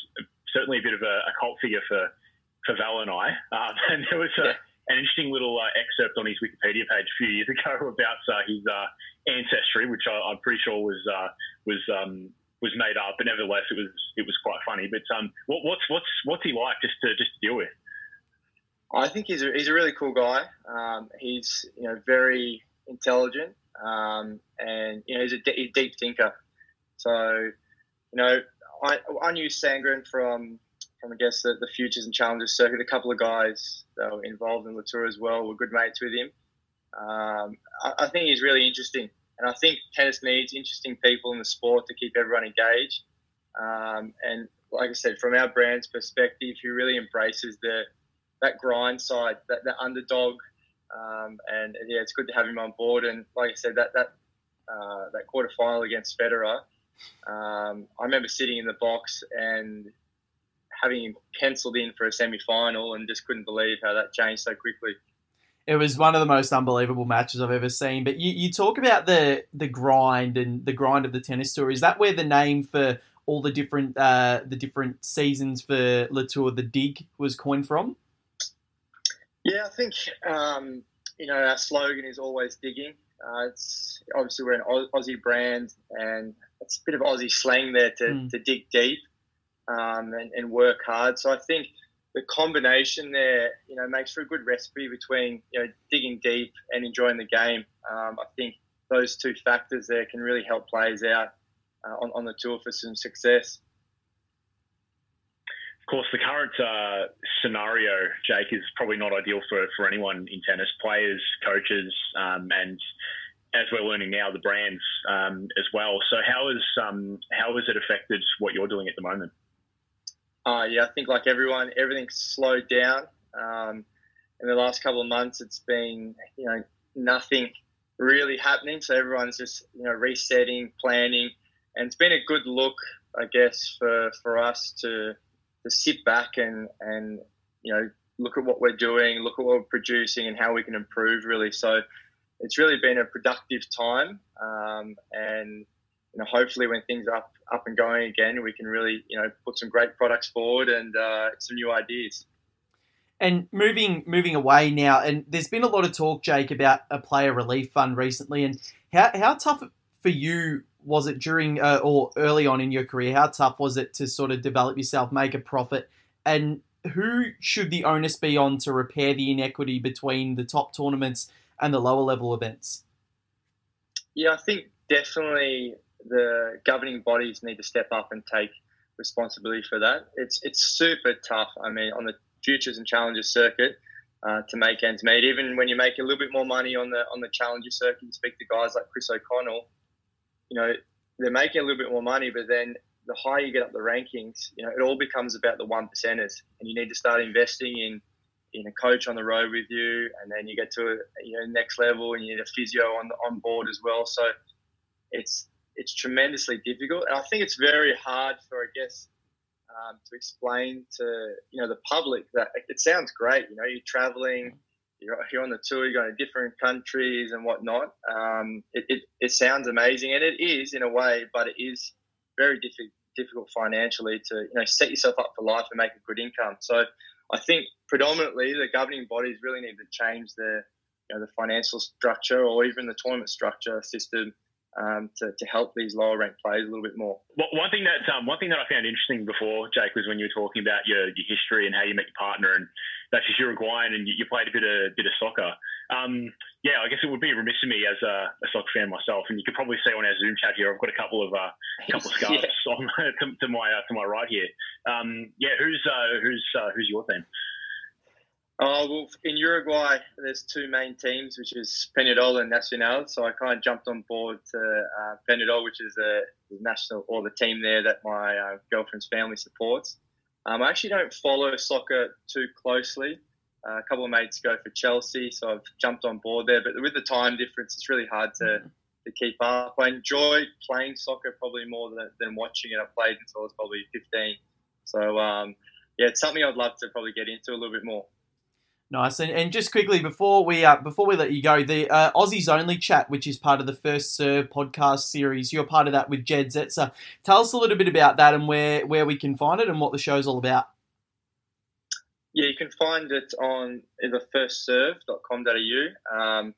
Speaker 2: certainly a bit of a, a, cult figure for for Val and I. Um, and there was a, yeah. an interesting little uh, excerpt on his Wikipedia page a few years ago about uh, his uh, ancestry, which I, am pretty sure was uh, was um, was made up, but nevertheless, it was it was quite funny. But um, what, what's what's what's he like just to just to deal with?
Speaker 4: I think he's a, he's a really cool guy. Um, he's you know very intelligent, um, and you know he's a deep thinker. So you know I, I knew Sandgren from from I guess the, the futures and challenges circuit. A couple of guys that were involved in the tour as well were good mates with him. Um, I, I, think he's really interesting, and I think tennis needs interesting people in the sport to keep everyone engaged. Um, and like I said, from our brand's perspective, he really embraces the that grind side, that, underdog, um, and yeah, it's good to have him on board. And like I said, that that uh, that quarter final against Federer, um, I remember sitting in the box and having him penciled in for a semi final, and just couldn't believe how that changed so quickly.
Speaker 1: It was one of the most unbelievable matches I've ever seen. But you, you talk about the the grind and the grind of the tennis tour. Is that where the name for all the different uh, the different seasons for Latour, the dig, was coined from?
Speaker 4: Yeah, I think um, you know our slogan is always digging. Uh, it's obviously we're an Aussie brand, and it's a bit of Aussie slang there to, mm. to dig deep um, and, and, work hard. So I think the combination there, you know, makes for a good recipe between you know digging deep and enjoying the game. Um, I think those two factors there can really help players out uh, on, on the tour for some success Of
Speaker 2: course, the current uh, scenario, Jake, is probably not ideal for, for anyone in tennis, players, coaches, um, and as we're learning now, the brands um, as well. So, how has um, how has it affected what you're doing at the moment?
Speaker 4: Uh, yeah, I think like everyone, everything's slowed down. Um, in the last couple of months, it's been you know nothing really happening. So everyone's just you know resetting, planning, and it's been a good look, I guess, for for us to to sit back and and you know look at what we're doing, look at what we're producing, and how we can improve. Really, so it's really been a productive time, um, and you know hopefully when things are up up and going again, we can really you know put some great products forward and uh, some new ideas.
Speaker 1: And moving moving away now, and there's been a lot of talk, Jake, about a player relief fund recently, and how how tough for you was it during uh, or early on in your career? How tough was it to sort of develop yourself, make a profit, and who should the onus be on to repair the inequity between the top tournaments and the lower level events?
Speaker 4: Yeah, I think definitely the governing bodies need to step up and take responsibility for that. It's it's super tough. I mean, on the futures and challenges circuit. Uh, to make ends meet, even when you make a little bit more money on the on the challenger circuit, you speak to guys like Chris O'Connell, you know, they're making a little bit more money, but then the higher you get up the rankings, you know, it all becomes about the one percenters, and you need to start investing in in a coach on the road with you, and then you get to a, you know next level, and you need a physio on on board as well. So it's it's tremendously difficult, and I think it's very hard for I guess um, to explain to you know the public that it sounds great. You know, you're traveling you're, you're on the tour, you're going to different countries and whatnot. Um, it, it, it, sounds amazing, and it is in a way, but it is very difficult difficult financially to you know set yourself up for life and make a good income. So I think predominantly the governing bodies really need to change the you know, the financial structure or even the tournament structure system um, to, to help these lower ranked players a little bit more.
Speaker 2: Well, one thing that um, one thing that I found interesting before, Jake, was when you were talking about your, your history and how you met your partner, and that's just Uruguayan, and you, you played a bit of bit of soccer. Um, yeah, I guess it would be remiss of me as a, a, soccer fan myself, and you could probably see on our Zoom chat here, I've got a couple of uh, couple of scarves yeah. on to, to, my uh, to my right here. Um, yeah, who's uh, who's uh, who's your team?
Speaker 4: Oh well, in Uruguay, there's two main teams, which is Peñarol and Nacional. So I kind of jumped on board to uh, Peñarol, which is the national or the team there that my uh, girlfriend's family supports. Um, I actually don't follow soccer too closely. Uh, a couple of mates go for Chelsea, so I've jumped on board there. But with the time difference, it's really hard to, mm-hmm. to keep up. I enjoy playing soccer probably more than, than watching it. I played until I was probably 15. So um, yeah, it's something I'd love to probably get into a little bit more.
Speaker 1: Nice, and, and just quickly before we uh, before we let you go, the uh, Aussies Only chat, which is part of the First Serve podcast series, you're part of that with Jed Zetzer. Tell us a little bit about that and where where we can find it and what the show's all about.
Speaker 4: Yeah, you can find it on either firstserve.com.au. Um,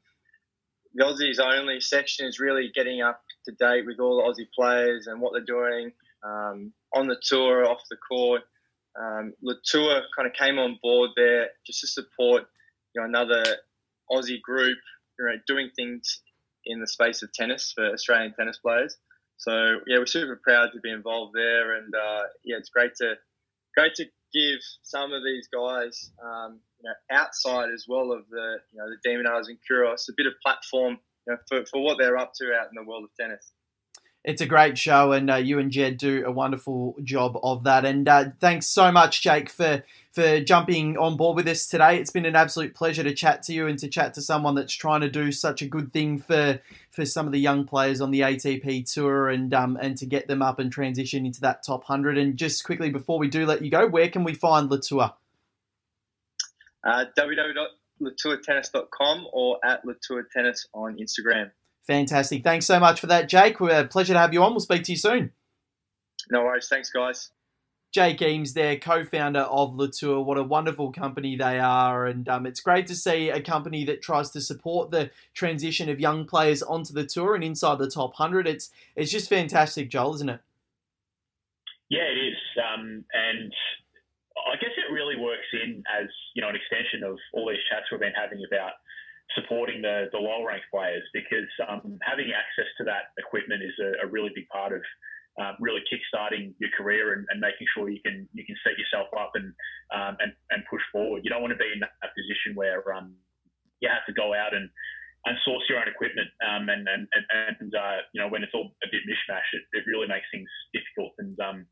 Speaker 4: the Aussies Only section is really getting up to date with all the Aussie players and what they're doing um, on the tour, off the court um, Latour kind of came on board there just to support you know another Aussie group you know, doing things in the space of tennis for Australian tennis players. So yeah, we're super proud to be involved there, and uh, yeah, it's great to great to give some of these guys um, you know, outside as well of the you know the De Minaurs and Kyrgios a bit of platform you know, for, for what they're up to out in the world of tennis
Speaker 1: it's a great show, and uh, you and Jed do a wonderful job of that. And uh, thanks so much, Jake, for for jumping on board with us today. It's been an absolute pleasure to chat to you and to chat to someone that's trying to do such a good thing for for some of the young players on the ATP tour and um, and to get them up and transition into that top hundred. And just quickly before we do let you go, where can we find Latour?
Speaker 4: Uh, www.latourtennis.com or at Latour Tennis on Instagram.
Speaker 1: Fantastic. Thanks so much for that, Jake. We're a pleasure to have you on. We'll speak to you soon.
Speaker 4: No worries. Thanks, guys.
Speaker 1: Jake Eames, their co-founder of Latour. What a wonderful company they are, and um, it's great to see a company that tries to support the transition of young players onto the tour and inside the top hundred. It's it's just fantastic, Joel, isn't it?
Speaker 2: Yeah, it is, um, and I guess it really works in as you know an extension of all these chats we've been having about supporting the, the lower ranked players because um, having access to that equipment is a, a really big part of uh, really kickstarting your career and, and, making sure you can you can set yourself up and um, and, and push forward. You don't want to be in that position where um, you have to go out and, and source your own equipment. Um, and and, and uh, you know when it's all a bit mishmash, it, it really makes things difficult. And um,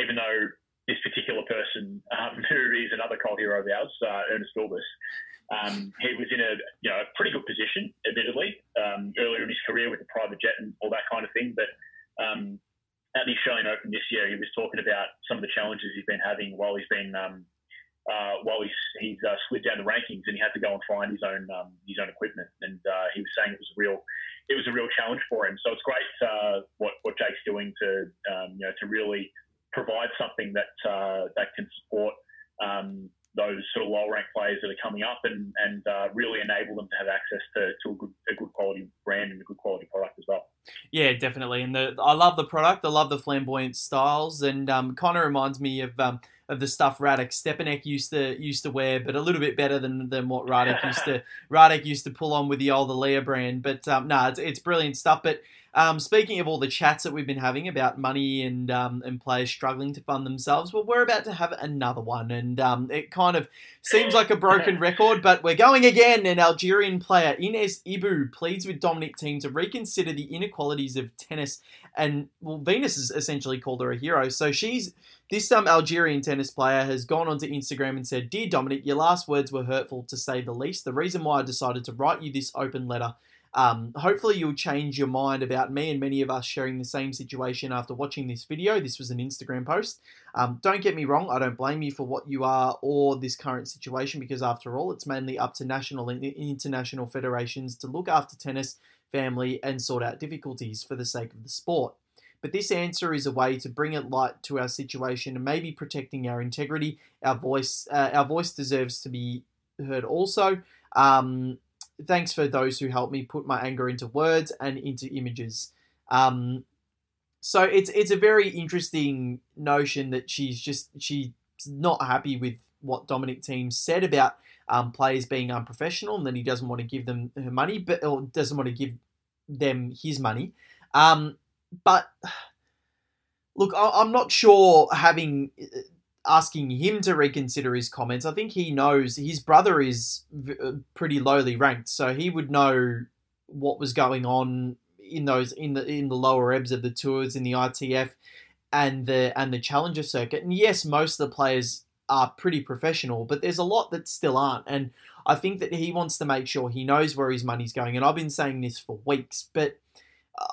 Speaker 2: even though this particular person, um, who is another cult hero of ours, uh, Ernest Gulbis, um, he was in a you know a pretty good position, admittedly, um, earlier in his career with the private jet and all that kind of thing. But um, at the Australian Open this year, he was talking about some of the challenges he's been having while he's been um, uh, while he's he's uh, slid down the rankings and he had to go and find his own um, his own equipment. And uh, he was saying it was a real it was a real challenge for him. So it's great uh, what what Jake's doing to um, you know to really provide something that uh, that can support um, those sort of lower ranked players that are coming up and, and uh, really enable them to have access to, to a good a good quality brand and a good quality product as well.
Speaker 1: Yeah, definitely. And the, I love the product. I love the flamboyant styles, and um, kind of reminds me of um, of the stuff Radek Stepanek used to used to wear, but a little bit better than, than what Radek used to Radek used to pull on with the older Leah brand. But um, no, it's, it's brilliant stuff. But um, speaking of all the chats that we've been having about money and um, and players struggling to fund themselves, well, we're about to have another one, and um, it kind of seems like a broken record, but we're going again. An Algerian player, Ines Ibbou, pleads with Dominic Thiem to reconsider the inequalities of tennis, and well, Venus has essentially called her a hero. So she's this um, Algerian tennis player has gone onto Instagram and said, "Dear Dominic, your last words were hurtful to say the least. The reason why I decided to write you this open letter." Um, hopefully, you'll change your mind about me and many of us sharing the same situation after watching this video. This was an Instagram post. Um, don't get me wrong, I don't blame you for what you are or this current situation because, after all, it's mainly up to national and international federations to look after tennis, family, and sort out difficulties for the sake of the sport. But this answer is a way to bring it light to our situation and maybe protecting our integrity. Our voice, uh, our voice deserves to be heard also. Um, thanks for those who helped me put my anger into words and into images. Um, so it's it's a very interesting notion that she's just she's not happy with what Dominic Thiem said about um, players being unprofessional and then he doesn't want to give them her money, but or doesn't want to give them his money. Um, but look, I, am not sure having asking him to reconsider his comments. I think he knows his brother is uh, pretty lowly ranked, so he would know what was going on in those in the in the lower ebbs of the tours in the ITF and the and the challenger circuit. And yes, most of the players are pretty professional, but there's a lot that still aren't. And I think that he wants to make sure he knows where his money's going. And I've been saying this for weeks, but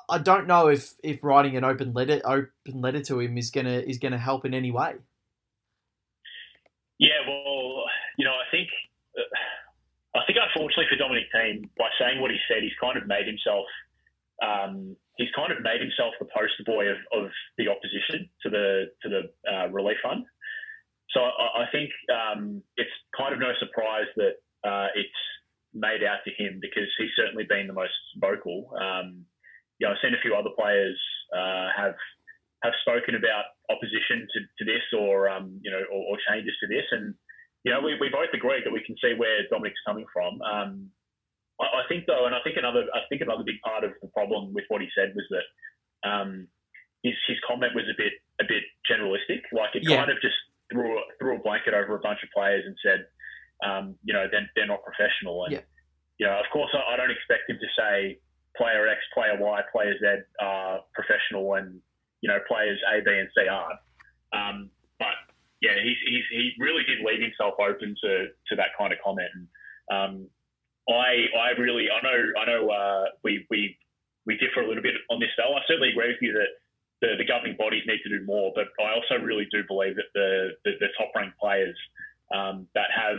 Speaker 1: I don't know if, if writing an open letter open letter to him is gonna is gonna help in any way.
Speaker 2: Yeah, well, you know, I think uh, I think unfortunately for Dominic Thiem, by saying what he said, he's kind of made himself um, he's kind of made himself the poster boy of, of the opposition to the to the uh, relief fund. So I, I think um, it's kind of no surprise that uh, it's made out to him because he's certainly been the most vocal. Um, you know, I've seen a few other players uh, have have spoken about opposition to, to this or um, you know or, or, changes to this, and you know we, we both agree that we can see where Dominic's coming from. Um, I, I, think though, and I think another I think another big part of the problem with what he said was that um, his his comment was a bit a bit generalistic, like it yeah. kind of just threw a, threw a blanket over a bunch of players and said, um, you know, they're, they're not professional. And, yeah. you know, of course, I, I, don't expect him to say player X, player Y, player Z are professional and, you know, players A, B, and C aren't. Um, but, yeah, he's, he's, he really did leave himself open to, to that kind of comment. And um, I, I really, I know, I know uh, we, we, we differ a little bit on this, though. I certainly agree with you that the, the governing bodies need to do more. But I also really do believe that the, the, the top ranked players um, that have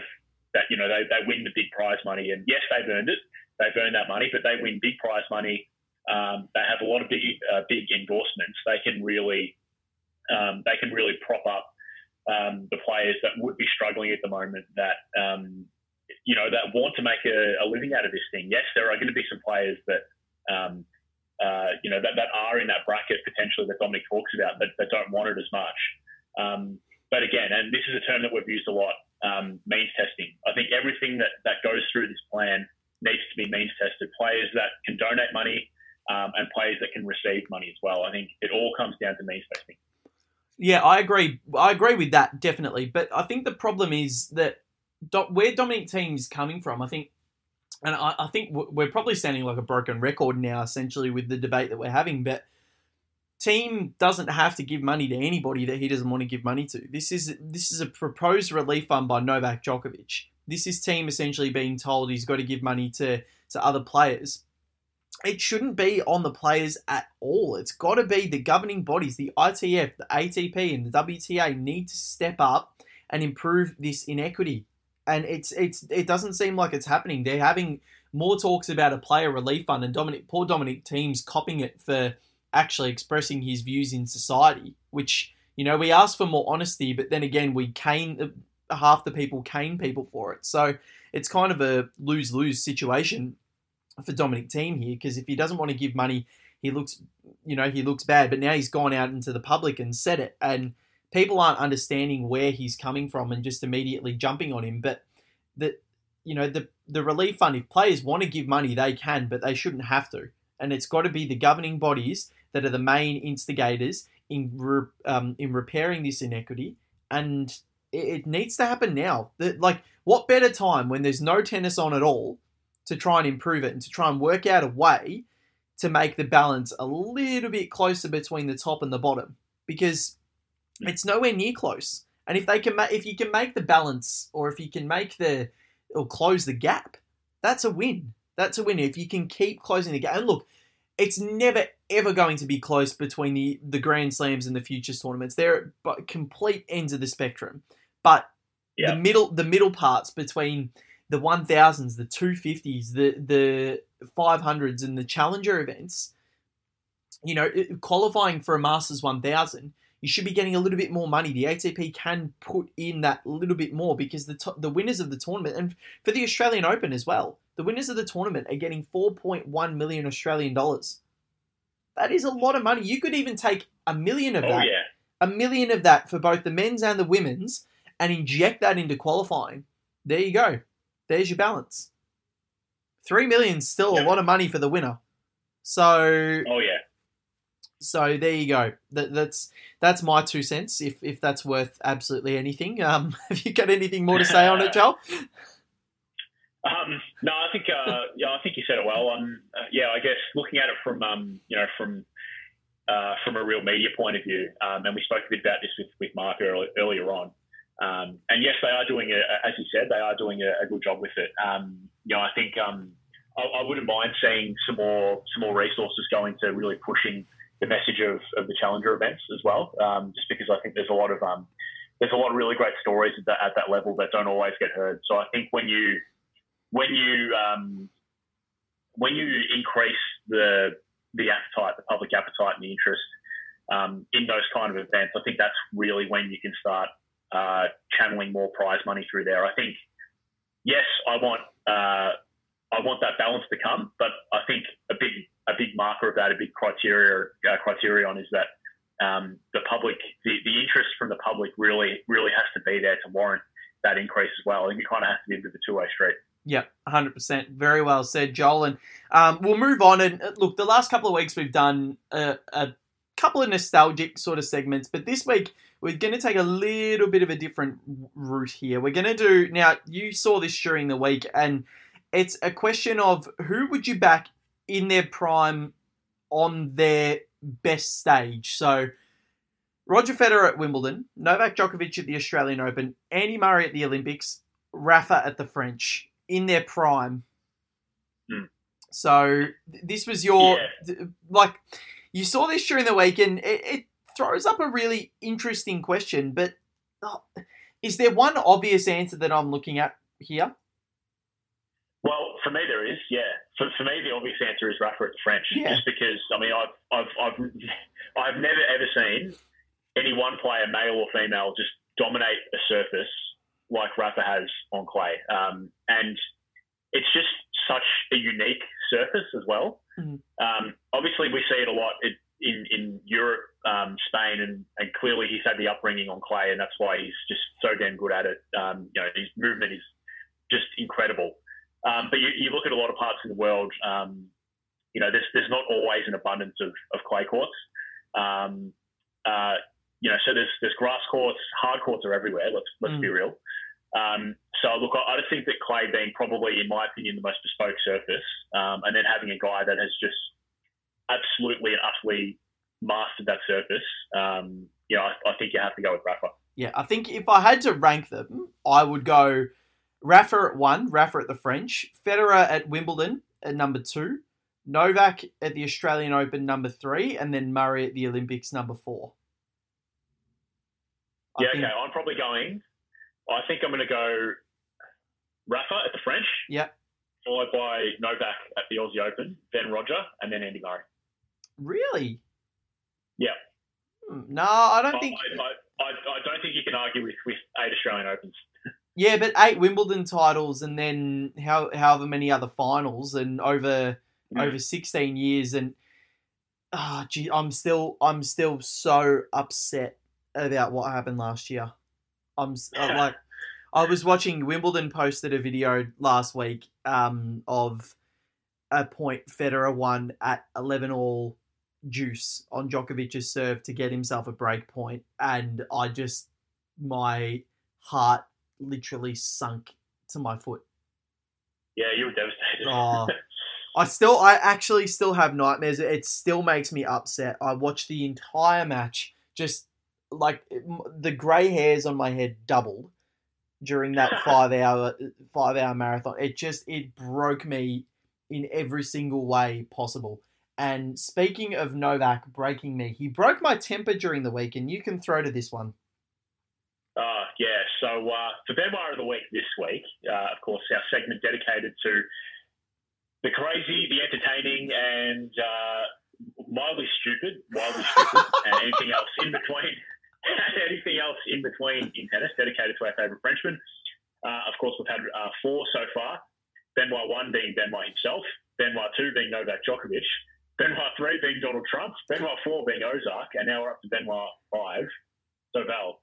Speaker 2: that you know they, they win the big prize money, and yes, they've earned it. They've earned that money, but they win big prize money. Um, they have a lot of big uh, big endorsements. They can really um, they can really prop up um, the players that would be struggling at the moment. That um, you know that want to make a, a, living out of this thing. Yes, there are going to be some players that um, uh, you know, that, that are in that bracket potentially that Dominic talks about that, that don't want it as much. Um, but again, and this is a term that we've used a lot, um, means testing. I think everything that, that goes through this plan needs to be means tested. Players that can donate money um, and players that can receive money as well. I think it all comes down to means testing.
Speaker 1: Yeah, I agree. I agree with that definitely. But I think the problem is that where Dominic Thiem's coming from, I think and I, I, think we're probably sounding like a broken record now, essentially, with the debate that we're having. But Thiem doesn't have to give money to anybody that he doesn't want to give money to. This is this is a proposed relief fund by Novak Djokovic. This is Thiem essentially being told he's got to give money to to other players. It shouldn't be on the players at all. It's got to be the governing bodies, the ITF, the ATP, and the WTA need to step up and improve this inequity and it's it's it doesn't seem like it's happening. They're having more talks about a player relief fund, and Dominic poor Dominic Thiem's copying it for actually expressing his views in society. Which you know we ask for more honesty, but then again we cane half the people cane people for it. So it's kind of a lose lose situation for Dominic Thiem here because if he doesn't want to give money, he looks you know he looks bad. But now he's gone out into the public and said it and people aren't understanding where he's coming from and just immediately jumping on him. But that you know the the relief fund, if players want to give money, they can, but they shouldn't have to. And it's got to be the governing bodies that are the main instigators in re, um, in repairing this inequity, and it, it needs to happen now. That like what better time when there's no tennis on at all to try and improve it and to try and work out a way to make the balance a little bit closer between the top and the bottom because it's nowhere near close. And if they can, ma- if you can make the balance, or if you can make the or close the gap, that's a win. That's a win. If you can keep closing the gap, and look, it's never ever going to be close between the the Grand Slams and the Futures tournaments. They're at complete ends of the spectrum. But yeah. the middle the middle parts between the 1000s, the 250s, the the 500s and the challenger events, you know, qualifying for a Masters 1000 you should be getting a little bit more money. The ATP can put in that little bit more because the to- the winners of the tournament and for the Australian Open as well, the winners of the tournament are getting 4.1 million Australian dollars. That is a lot of money. You could even take a million of
Speaker 2: oh,
Speaker 1: that,
Speaker 2: yeah.
Speaker 1: a million of that for both the men's and the women's, and inject that into qualifying. There you go. There's your balance. Three million still yeah. a lot of money for the winner. So
Speaker 2: oh yeah,
Speaker 1: So there you go. That, that's that's my two cents. If if that's worth absolutely anything, um, have you got anything more to say on it, Joel?
Speaker 2: Um, no, I think uh, yeah, I think you said it well. Um, uh, yeah, I guess looking at it from um, you know from uh, from a real media point of view, um, and we spoke a bit about this with, with Mark early, earlier on. Um, and yes, they are doing it, as you said, they are doing a, a good job with it. Um, you know, I think um, I, I, wouldn't mind seeing some more some more resources going to really pushing the message of, of the challenger events as well. Um, just because I think there's a lot of um, there's a lot of really great stories at that, at that level that don't always get heard. So I think when you when you um, when you increase the the appetite, the public appetite and the interest um, in those kind of events, I think that's really when you can start uh, channeling more prize money through there. I think, yes, I want uh, I want that balance to come, but I think a big a big marker of that, a big criteria uh, criterion is that um, the public, the, the interest from the public really really has to be there to warrant that increase as well. I think it kind of has to be a bit of a two way street.
Speaker 1: Yep, 100%. Very well said, Joel. And um, we'll move on. And uh, look, the last couple of weeks we've done a, a couple of nostalgic sort of segments, but this week we're going to take a little bit of a different route here. We're going to do now. You saw this during the week, and it's a question of who would you back in their prime on their best stage. So. Roger Federer at Wimbledon, Novak Djokovic at the Australian Open, Andy Murray at the Olympics, Rafa at the French in their prime.
Speaker 2: Mm.
Speaker 1: So this was your yeah. like you saw this during the week, and it, it throws up a really interesting question. But oh, is there one obvious answer that I'm looking at here?
Speaker 2: Well, for me there is. Yeah, for, for me the obvious answer is Rafa at the French,
Speaker 1: yeah.
Speaker 2: just because I mean I've I've I've I've never ever seen any one player, male or female, just dominate a surface like Rafa has on clay. Um, and it's just such a unique surface as well.
Speaker 1: Mm-hmm.
Speaker 2: Um, obviously, we see it a lot in, in Europe, um, Spain, and, and clearly he's had the upbringing on clay, and that's why he's just so damn good at it. Um, you know, his movement is just incredible. Um, but you, you, look at a lot of parts of the world, um, you know, there's, there's not always an abundance of, of clay courts. Um, uh, you know, so there's there's grass courts, hard courts are everywhere. Let's let's mm. be real. Um, so look, I, I just think that clay being probably, in my opinion, the most bespoke surface, um, and then having a guy that has just absolutely and utterly mastered that surface, um, you know, I, I, think you have to go with Rafa.
Speaker 1: Yeah, I think if I had to rank them, I would go Rafa at one, Rafa at the French, Federer at Wimbledon at number two, Novak at the Australian Open number three, and then Murray at the Olympics number four.
Speaker 2: I yeah, think... okay. I'm probably going I think I'm going to go Rafa at the French.
Speaker 1: Yep.
Speaker 2: Followed by Novak at the Aussie Open, then Roger, and then Andy Murray.
Speaker 1: Really?
Speaker 2: Yeah.
Speaker 1: Hmm, no, I don't think.
Speaker 2: I, I, I, I, don't think you can argue with, with eight Australian Opens.
Speaker 1: yeah, but eight Wimbledon titles and then how, however many other finals and over mm. over sixteen years and ah, oh, gee, I'm still I'm still so upset about what happened last year. I'm uh, like, I was watching Wimbledon posted a video last week um, of a point Federer won at 11 all deuce on Djokovic's serve to get himself a break point, and I just my heart literally sunk to my foot.
Speaker 2: Yeah, you were devastated.
Speaker 1: oh, I still, I actually still have nightmares. It still makes me upset. I watched the entire match just like the grey hairs on my head doubled during that five hour five hour marathon. It just it broke me in every single way possible. And speaking of Novak breaking me, he broke my temper during the week, and you can throw to this one.
Speaker 2: Yeah, so uh, for Benoit of the Week this week, uh, of course, our segment dedicated to the crazy, the entertaining, and uh, mildly stupid, wildly stupid, and anything else in between. anything else in between in tennis dedicated to our favourite Frenchman? Uh, of course, we've had uh, four so far. Benoit 1 being Benoit himself, Benoit 2 being Novak Djokovic, Benoit 3 being Donald Trump, Benoit 4 being Ozark, and now we're up to Benoit 5. So, Val,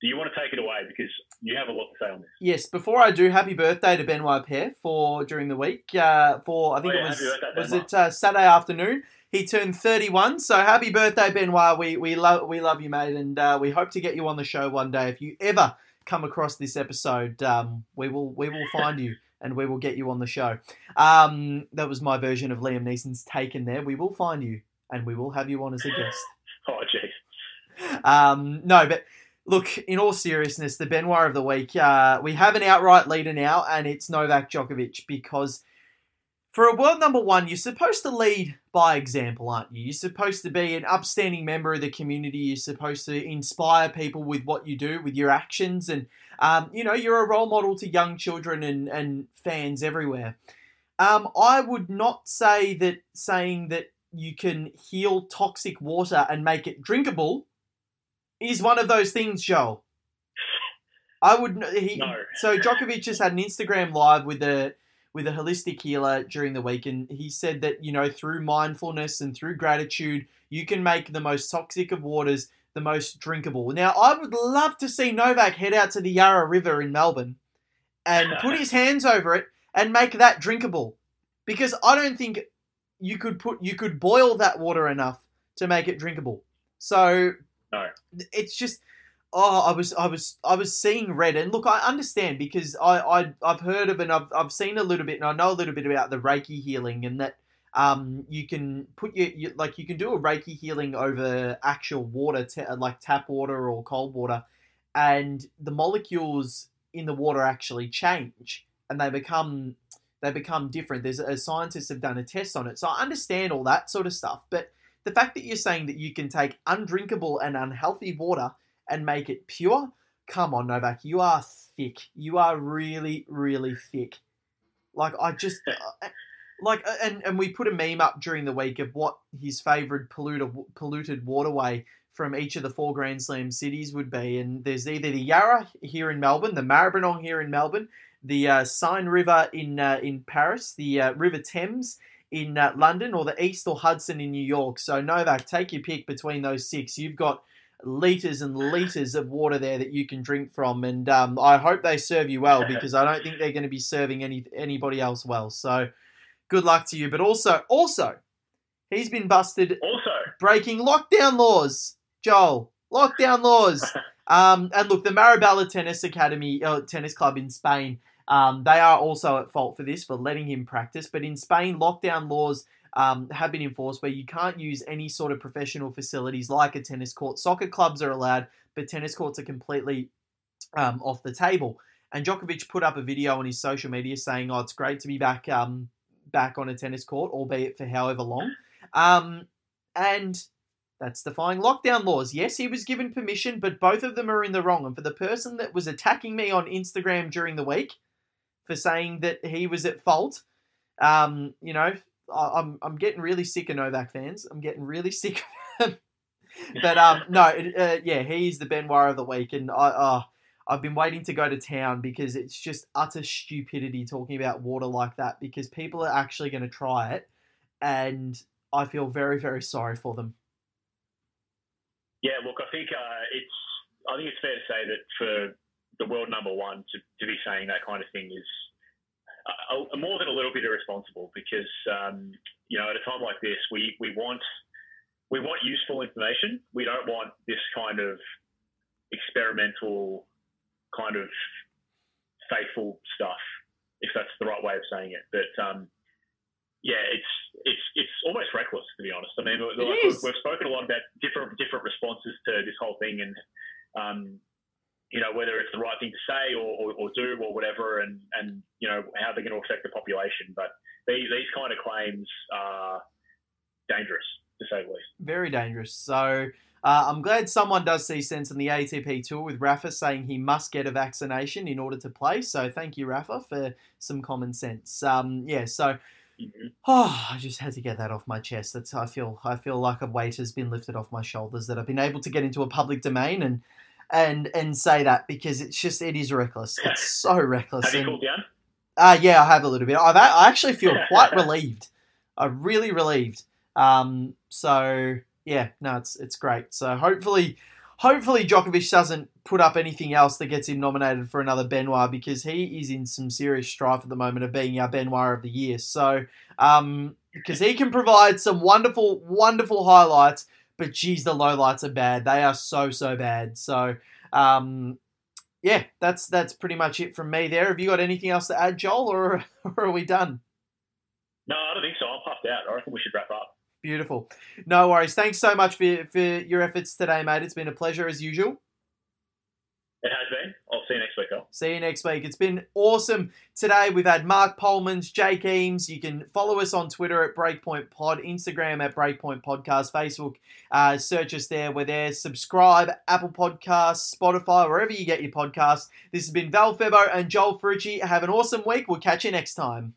Speaker 2: do you want to take it away because you have a lot to say on this?
Speaker 1: Yes. Before I do, happy birthday to Benoit Paire for during the week. Uh, for I think
Speaker 2: Oh,
Speaker 1: it was
Speaker 2: birthday,
Speaker 1: was it uh, Saturday afternoon. He turned 31, so happy birthday, Benoit. We we love we love you, mate, and uh, we hope to get you on the show one day. If you ever come across this episode, um, we will we will find you and we will get you on the show. Um, that was my version of Liam Neeson's Taken. There, we will find you and we will have you on as a guest.
Speaker 2: Oh, jeez.
Speaker 1: Um, no, but look, in all seriousness, the Benoit of the week, uh, we have an outright leader now, and it's Novak Djokovic because for a world number one, you're supposed to lead by example, aren't you? You're supposed to be an upstanding member of the community. You're supposed to inspire people with what you do, with your actions, and um, you know you're a role model to young children and, and fans everywhere. Um, I would not say that saying that you can heal toxic water and make it drinkable is one of those things, Joel. I would he
Speaker 2: No.
Speaker 1: so Djokovic just had an Instagram live with a with a holistic healer during the week, and he said that you know through mindfulness and through gratitude, you can make the most toxic of waters the most drinkable. Now, I would love to see Novak head out to the Yarra River in Melbourne and put his hands over it and make that drinkable, because I don't think you could put you could boil that water enough to make it drinkable. So
Speaker 2: No.
Speaker 1: it's just oh I was I was I was seeing red and look I understand because I, I I've heard of and I've, I've seen a little bit and I know a little bit about the Reiki healing and that um you can put your you, like you can do a Reiki healing over actual water like tap water or cold water and the molecules in the water actually change and they become they become different. There's a scientists have done a test on it, so I understand all that sort of stuff. But the fact that you're saying that you can take undrinkable and unhealthy water and make it pure, come on, Novak, you are thick. You are really, really thick. Like I just uh, like, uh, and and we put a meme up during the week of what his favorite polluted polluted waterway from each of the four Grand Slam cities would be, and there's either the Yarra here in Melbourne, the Maribyrnong here in Melbourne, the uh, Seine River in uh, in Paris, the uh, River Thames in uh, London, or the East or Hudson in New York. So Novak, take your pick between those six. You've got liters and liters of water there that you can drink from, and um, I hope they serve you well because I don't think they're going to be serving any anybody else well. So good luck to you. But also, also, he's been busted
Speaker 2: Also,
Speaker 1: breaking lockdown laws. Joel, lockdown laws. Um, and look, the Marabella Tennis Academy, uh, tennis club in Spain, um, they are also at fault for this for letting him practice. But in Spain, lockdown laws um, have been enforced where you can't use any sort of professional facilities like a tennis court. Soccer clubs are allowed, but tennis courts are completely um, off the table. And Djokovic put up a video on his social media saying, "Oh, it's great to be back, um, back on a tennis court, albeit for however long." Um, and that's defying lockdown laws. Yes, he was given permission, but both of them are in the wrong. And for the person that was attacking me on Instagram during the week for saying that he was at fault, um, you know, I- I'm I'm getting really sick of Novak fans. I'm getting really sick of them. but um, no, uh, yeah, he's the Benoit of the week, and I uh, I've been waiting to go to town because it's just utter stupidity talking about water like that because people are actually going to try it, and I feel very very sorry for them.
Speaker 2: yeah, look, I think uh, it's I think it's fair to say that for the world number one to, to be saying that kind of thing is uh, a, more than a little bit irresponsible because um, you know at a time like this we, we want we want useful information. We don't want this kind of experimental kind of faithful stuff, if that's the right way of saying it. But um, yeah, it's it's it's almost reckless to be honest. I mean, like, we've, we've spoken a lot about different different responses to this whole thing, and um, you know whether it's the right thing to say or, or, or do or whatever, and and you know how they're going to affect the population. But these these kind of claims are dangerous to say the least.
Speaker 1: Very dangerous. So uh, I'm glad someone does see sense in the ATP tour with Rafa saying he must get a vaccination in order to play. So thank you, Rafa, for some common sense. Um, yeah. So.
Speaker 2: Mhm.
Speaker 1: Oh, I just had to get that off my chest. That's I feel. I feel like a weight has been lifted off my shoulders that I've been able to get into a public domain and and and say that because it's just it is reckless. It's so reckless.
Speaker 2: Have you
Speaker 1: and-
Speaker 2: cooled down?
Speaker 1: uh, yeah, I have a little bit. I've, I actually feel quite relieved. I'm really relieved. Um, so yeah, no, it's it's great. So hopefully, hopefully Djokovic doesn't put up anything else that gets him nominated for another Benoit because he is in some serious strife at the moment of being our Benoit of the year. So, um, because he can provide some wonderful, wonderful highlights, but geez, the lowlights are bad. They are so, so bad. So, um, yeah, that's that's pretty much it from me there. Have you got anything else to add, Joel, or, or are we done?
Speaker 2: No, I don't think so. I'm puffed out. I reckon we should wrap up.
Speaker 1: Beautiful. No worries. Thanks so much for, for your efforts today, mate. It's been a pleasure as usual.
Speaker 2: It has been. I'll see you next week, Al.
Speaker 1: See you next week. It's been awesome. Today we've had Mark Polmans, Jake Eames. You can follow us on Twitter at Breakpoint Pod, Instagram at Breakpoint Podcast, Facebook. Uh, search us there. We're there. Subscribe, Apple Podcasts, Spotify, wherever you get your podcasts. This has been Val Febo and Joel Ferrucci. Have an awesome week. We'll catch you next time.